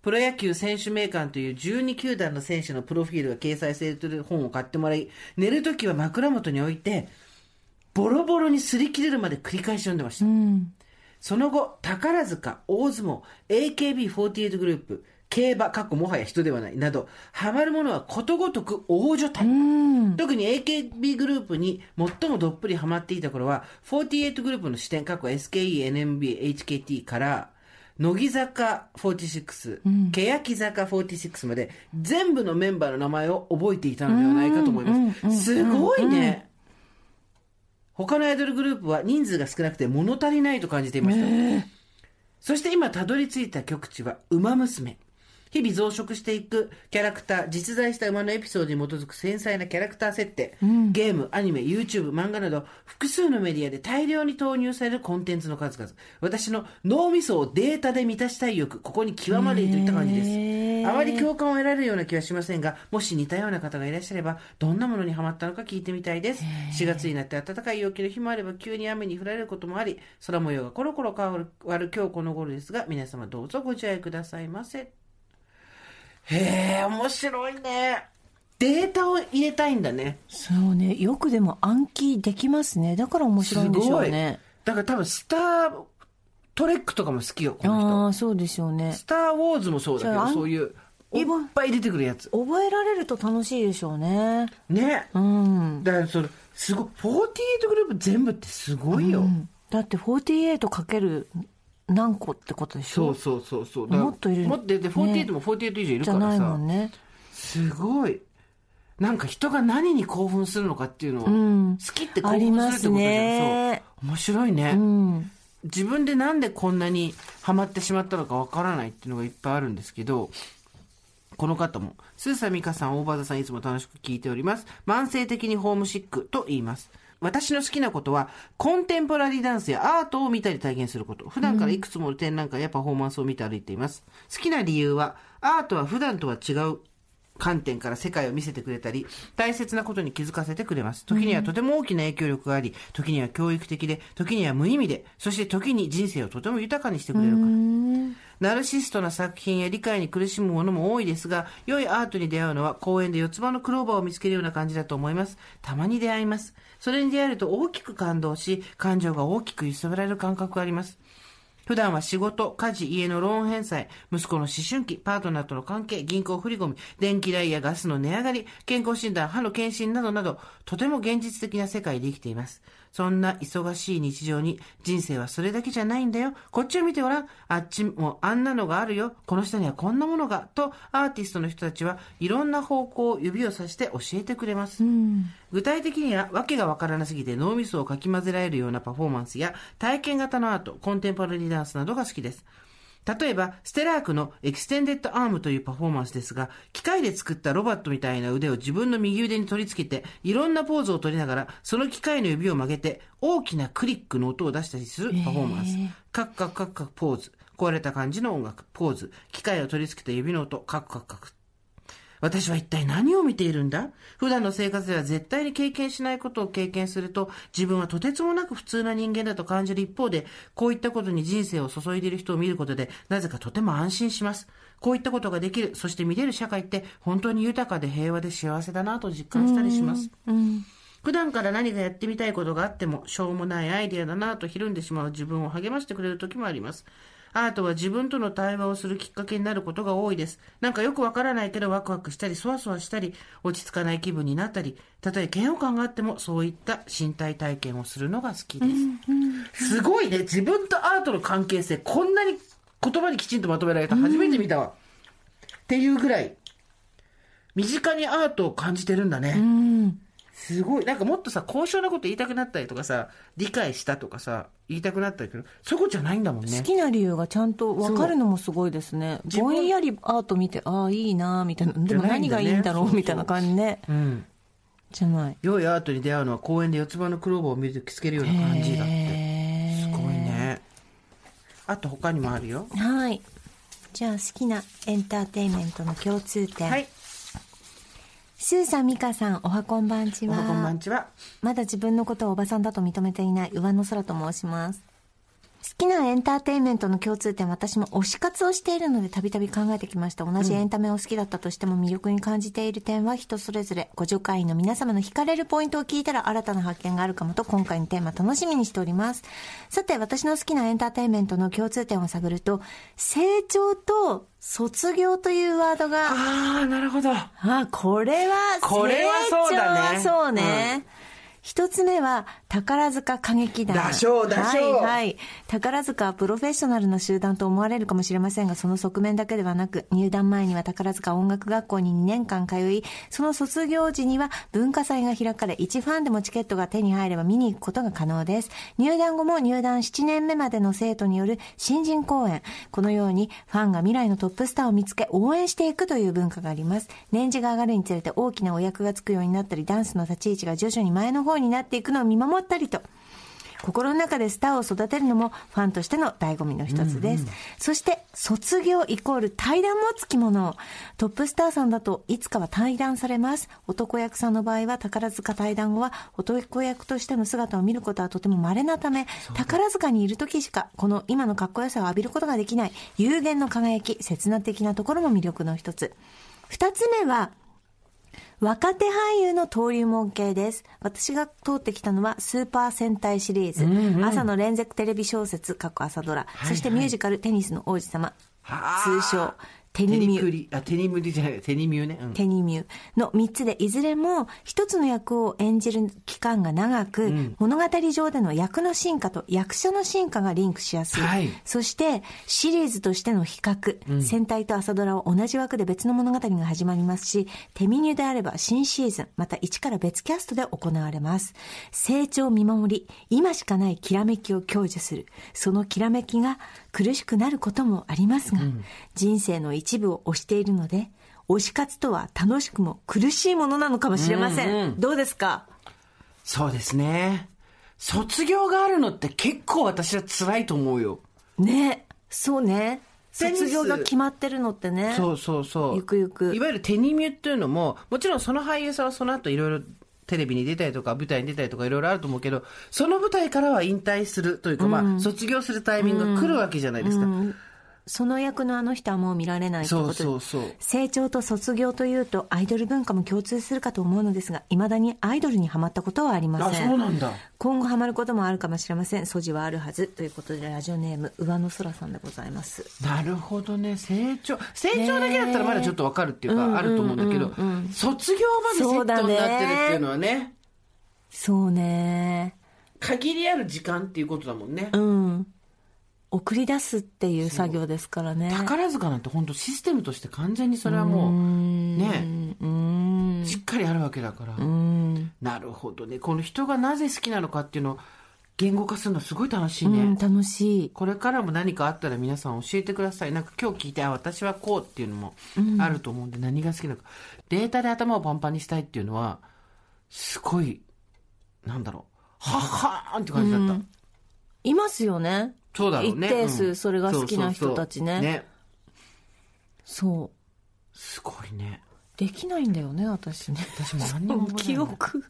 プロ野球選手名鑑という12球団の選手のプロフィールが掲載されている本を買ってもらい、寝るときは枕元に置いて、ボロボロに擦り切れるまで繰り返し読んでました。うん。その後、宝塚、大相撲、AKB48 グループ、競馬、過去もはや人ではない、など、ハマるものはことごとく大所帯。うん。特に AKB グループに最もどっぷりハマっていた頃は、48グループの視点、過去 SKE、NMB、HKT から、乃木坂46、欅坂46まで、全部のメンバーの名前を覚えていたのではないかと思います。すごいね。他のアイドルグループは人数が少なくて物足りないと感じていました。そして今たどり着いた極地は馬娘。日々増殖していくキャラクター、実在した馬のエピソードに基づく繊細なキャラクター設定、ゲーム、アニメ、YouTube、漫画など複数のメディアで大量に投入されるコンテンツの数々。私の脳みそをデータで満たしたい欲、ここに極まれりといった感じです。あまり共感を得られるような気はしませんが、もし似たような方がいらっしゃれば、どんなものにハマったのか聞いてみたいです。4月になって暖かい陽気の日もあれば、急に雨に降られることもあり、空模様がコロコロ変わる変わる今日この頃ですが、皆様どうぞご自愛くださいませ。へえ、面白いね。データを入れたいんだね。そうね。よくでも暗記できますね。だから面白いんでしょうね。だから多分、スタートレックとかも好きよ、この人。ああ、そうでしょうね。スター・ウォーズもそうだけど、そういう、いっ覚ぱい出てくるやつ。覚えられると楽しいでしょうね。ね。うん。だからそれ、すごい、48グループ全部ってすごいよ。うんだって48かける何個ってことでしょ？そうそうそうそう。もっといるもっとで、48も48以上いるからさ。もんね。すごい。なんか人が何に興奮するのかっていうのを、ん好きって興奮するってことじゃん。ね。そう。面白いね。うん。自分でなんでこんなにハマってしまったのかわからないっていうのがいっぱいあるんですけど、この方も、スーサミカさん、大場田さんいつも楽しく聞いております。慢性的にホームシックと言います。私の好きなことは、コンテンポラリーダンスやアートを見たり体現すること。普段からいくつもの展覧会やパフォーマンスを見て歩いています。好きな理由は、アートは普段とは違う観点から世界を見せてくれたり、大切なことに気づかせてくれます。時にはとても大きな影響力があり、時には教育的で、時には無意味で、そして時に人生をとても豊かにしてくれるから。ナルシストな作品や理解に苦しむものも多いですが、良いアートに出会うのは公園で四つ葉のクローバーを見つけるような感じだと思います。たまに出会います。それに出会えると大きく感動し、感情が大きく揺さぶられる感覚があります。普段は仕事、家事、家のローン返済、息子の思春期、パートナーとの関係、銀行振り込み、電気代やガスの値上がり、健康診断、歯の検診などなど、とても現実的な世界で生きています。そんな忙しい日常に、人生はそれだけじゃないんだよ。こっちを見てごらん。あっちもあんなのがあるよ。この下にはこんなものが。と、アーティストの人たちはいろんな方向を指をさして教えてくれます。具体的には、わけがわからなすぎて脳みそをかき混ぜられるようなパフォーマンスや、体験型のアート、コンテンポラリーダンスなどが好きです。例えば、ステラークのエクステンデッドアームというパフォーマンスですが、機械で作ったロボットみたいな腕を自分の右腕に取り付けて、いろんなポーズを取りながら、その機械の指を曲げて、大きなクリックの音を出したりするパフォーマンス。カッカッカッカッポーズ。壊れた感じの音楽、ポーズ。機械を取り付けた指の音、カッカッカッカッ。私は一体何を見ているんだ？普段の生活では絶対に経験しないことを経験すると、自分はとてつもなく普通な人間だと感じる一方で、こういったことに人生を注いでいる人を見ることで、なぜかとても安心します。こういったことができる、そして見れる社会って本当に豊かで平和で幸せだなと実感したりします。普段から何かやってみたいことがあっても、しょうもないアイデアだなとひるんでしまう自分を励ましてくれる時もあります。アートは自分との対話をするきっかけになることが多いです。なんかよくわからないけどワクワクしたり、そわそわしたり、落ち着かない気分になったり、たとえ嫌悪感があっても、そういった身体体験をするのが好きです。すごいね。自分とアートの関係性、こんなに言葉にきちんとまとめられた初めて見たわ。っていうぐらい、身近にアートを感じてるんだね。すごい。なんかもっとさ、高尚なこと言いたくなったりとかさ、理解したとかさ、言いたくなったりけど、そういうことじゃないんだもんね好。きな理由がちゃんと分かるのもすごいですね。ぼんやりアート見て、ああ、いいなみたいな。でも何がいいんだろうみたいな感じね。うん。じゃない。良いアートに出会うのは公園で四つ葉のクローバーを見ると着付けるような感じだって。すごいね。あと他にもあるよ。はい。じゃあ好きなエンターテインメントの共通点。はい。スーさん、ミカさん、おはこんばんちは。おはこんばんちは。まだ自分のことをおばさんだと認めていない上野空と申します。好きなエンターテインメントの共通点、私も推し活をしているのでたびたび考えてきました。同じエンタメを好きだったとしても魅力に感じている点は人それぞれ。ご助会員の皆様の惹かれるポイントを聞いたら新たな発見があるかもと今回のテーマ楽しみにしております。さて、私の好きなエンターテインメントの共通点を探ると、成長と卒業というワードがああ、なるほど。あ、これは、これはそうだね成長はそうね。一つ目は、宝塚歌劇団。だしょうだしょうはい、はい。宝塚はプロフェッショナルな集団と思われるかもしれませんが、その側面だけではなく、入団前には宝塚音楽学校に2年間通い、その卒業時には文化祭が開かれ、一ファンでもチケットが手に入れば見に行くことが可能です。入団後も入団7年目までの生徒による新人公演。このように、ファンが未来のトップスターを見つけ、応援していくという文化があります。年次が上がるにつれて大きなお役がつくようになったり、ダンスの立ち位置が徐々に前の方になっていくのを見守ったりと。心の中でスターを育てるのもファンとしての醍醐味の一つです。そして、卒業イコール対談もつきもの。トップスターさんだといつかは対談されます。男役さんの場合は宝塚対談後は男役としての姿を見ることはとても稀なため、宝塚にいる時しかこの今のかっこよさを浴びることができない有限の輝き、刹那的なところも魅力の一つ。二つ目は、若手俳優の登竜門系です。私が通ってきたのはスーパー戦隊シリーズ、朝の連続テレビ小説、過去朝ドラ、そしてミュージカルテニスの王子様、はあ。通称テニミュあ、テニムリじゃない、テニミューね。うんテニミューの3つでいずれも一つの役を演じる期間が長く、物語上での役の進化と役者の進化がリンクしやすい。はいそしてシリーズとしての比較、戦隊と朝ドラを同じ枠で別の物語が始まりますし、テミニューであれば新シーズン、また一から別キャストで行われます。成長を見守り、今しかないきらめきを享受する。そのきらめきが苦しくなることもありますが、人生の一部を推しているので、推し活とは楽しくも苦しいものなのかもしれません。うんうんどうですか？そうですね。卒業があるのって結構私は辛いと思うよ。ね。そうね。卒業が決まってるのってね。そうそうそう。ゆくゆくいわゆるテニミュっていうのも、もちろんその俳優さんはその後いろいろテレビに出たりとか、舞台に出たりとかいろいろあると思うけど、その舞台からは引退するというか、まあ、卒業するタイミングが来るわけじゃないですか。その役のあの人はもう見られないということでそうそうそう。成長と卒業というとアイドル文化も共通するかと思うのですがいまだにアイドルにはまったことはありません。あそうなんだ。今後ハマることもあるかもしれません。素地はあるはずということでラジオネーム上野空さんでございます。なるほどね。成長。成長だけだったらまだちょっとわかるっていうか、あると思うんだけど、卒業までセットになってるっていうのはね、そうね。限りある時間っていうことだもんね。うん送り出すっていう作業ですからね宝塚なんて本当システムとして完全にそれはもう、ね、うんしっかりあるわけだから。うんなるほどね。この人がなぜ好きなのかっていうのを言語化するのはすごい楽しいね。うん楽しいこれからも何かあったら皆さん教えてください。なんか今日聞いて、あ、私はこうっていうのもあると思うんで、何が好きなのか。データで頭をパンパンにしたいっていうのは、すごい、なんだろう、はっはーんって感じだった。いますよねそうだろうね。一定数うんそれが好きな人たちねね。そうすごいね。できないんだよね私ね私も何にも覚えない記憶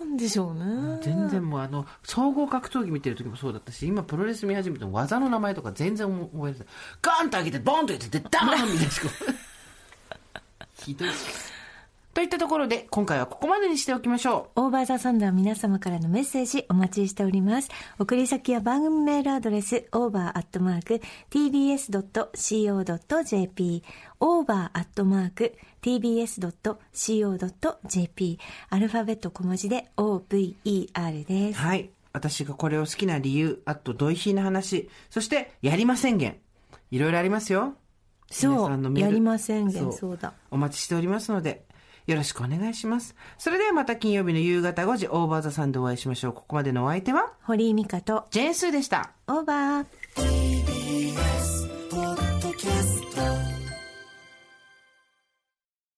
なんでしょうね全然もうあの、総合格闘技見てる時もそうだったし、今プロレス見始めても技の名前とか全然覚えてない。ガーンと上げて、ボンとやって、で、ダーンみたいなしか。[LAUGHS] ひどい。といったところで、今回はここまでにしておきましょオーバーザサンドは皆様からのメッセージお待ちしております。送り先は番組メールアドレス over.tbs.co.jp over.tbs.co.jp アルファベット小文字で over でう。す。はい。私がこれを好きな理由、あと、ドイヒーな話、そして、やりま宣言。いろいろありますよ。そうやりま宣言そうだお待ちしておりますので、よろしくお願いします。それではまた金曜日の夕方5時、オーバーザさんでお会いしましょう。ここまでのお相手は、堀井美香と、ジェーンスーでした。オーバー。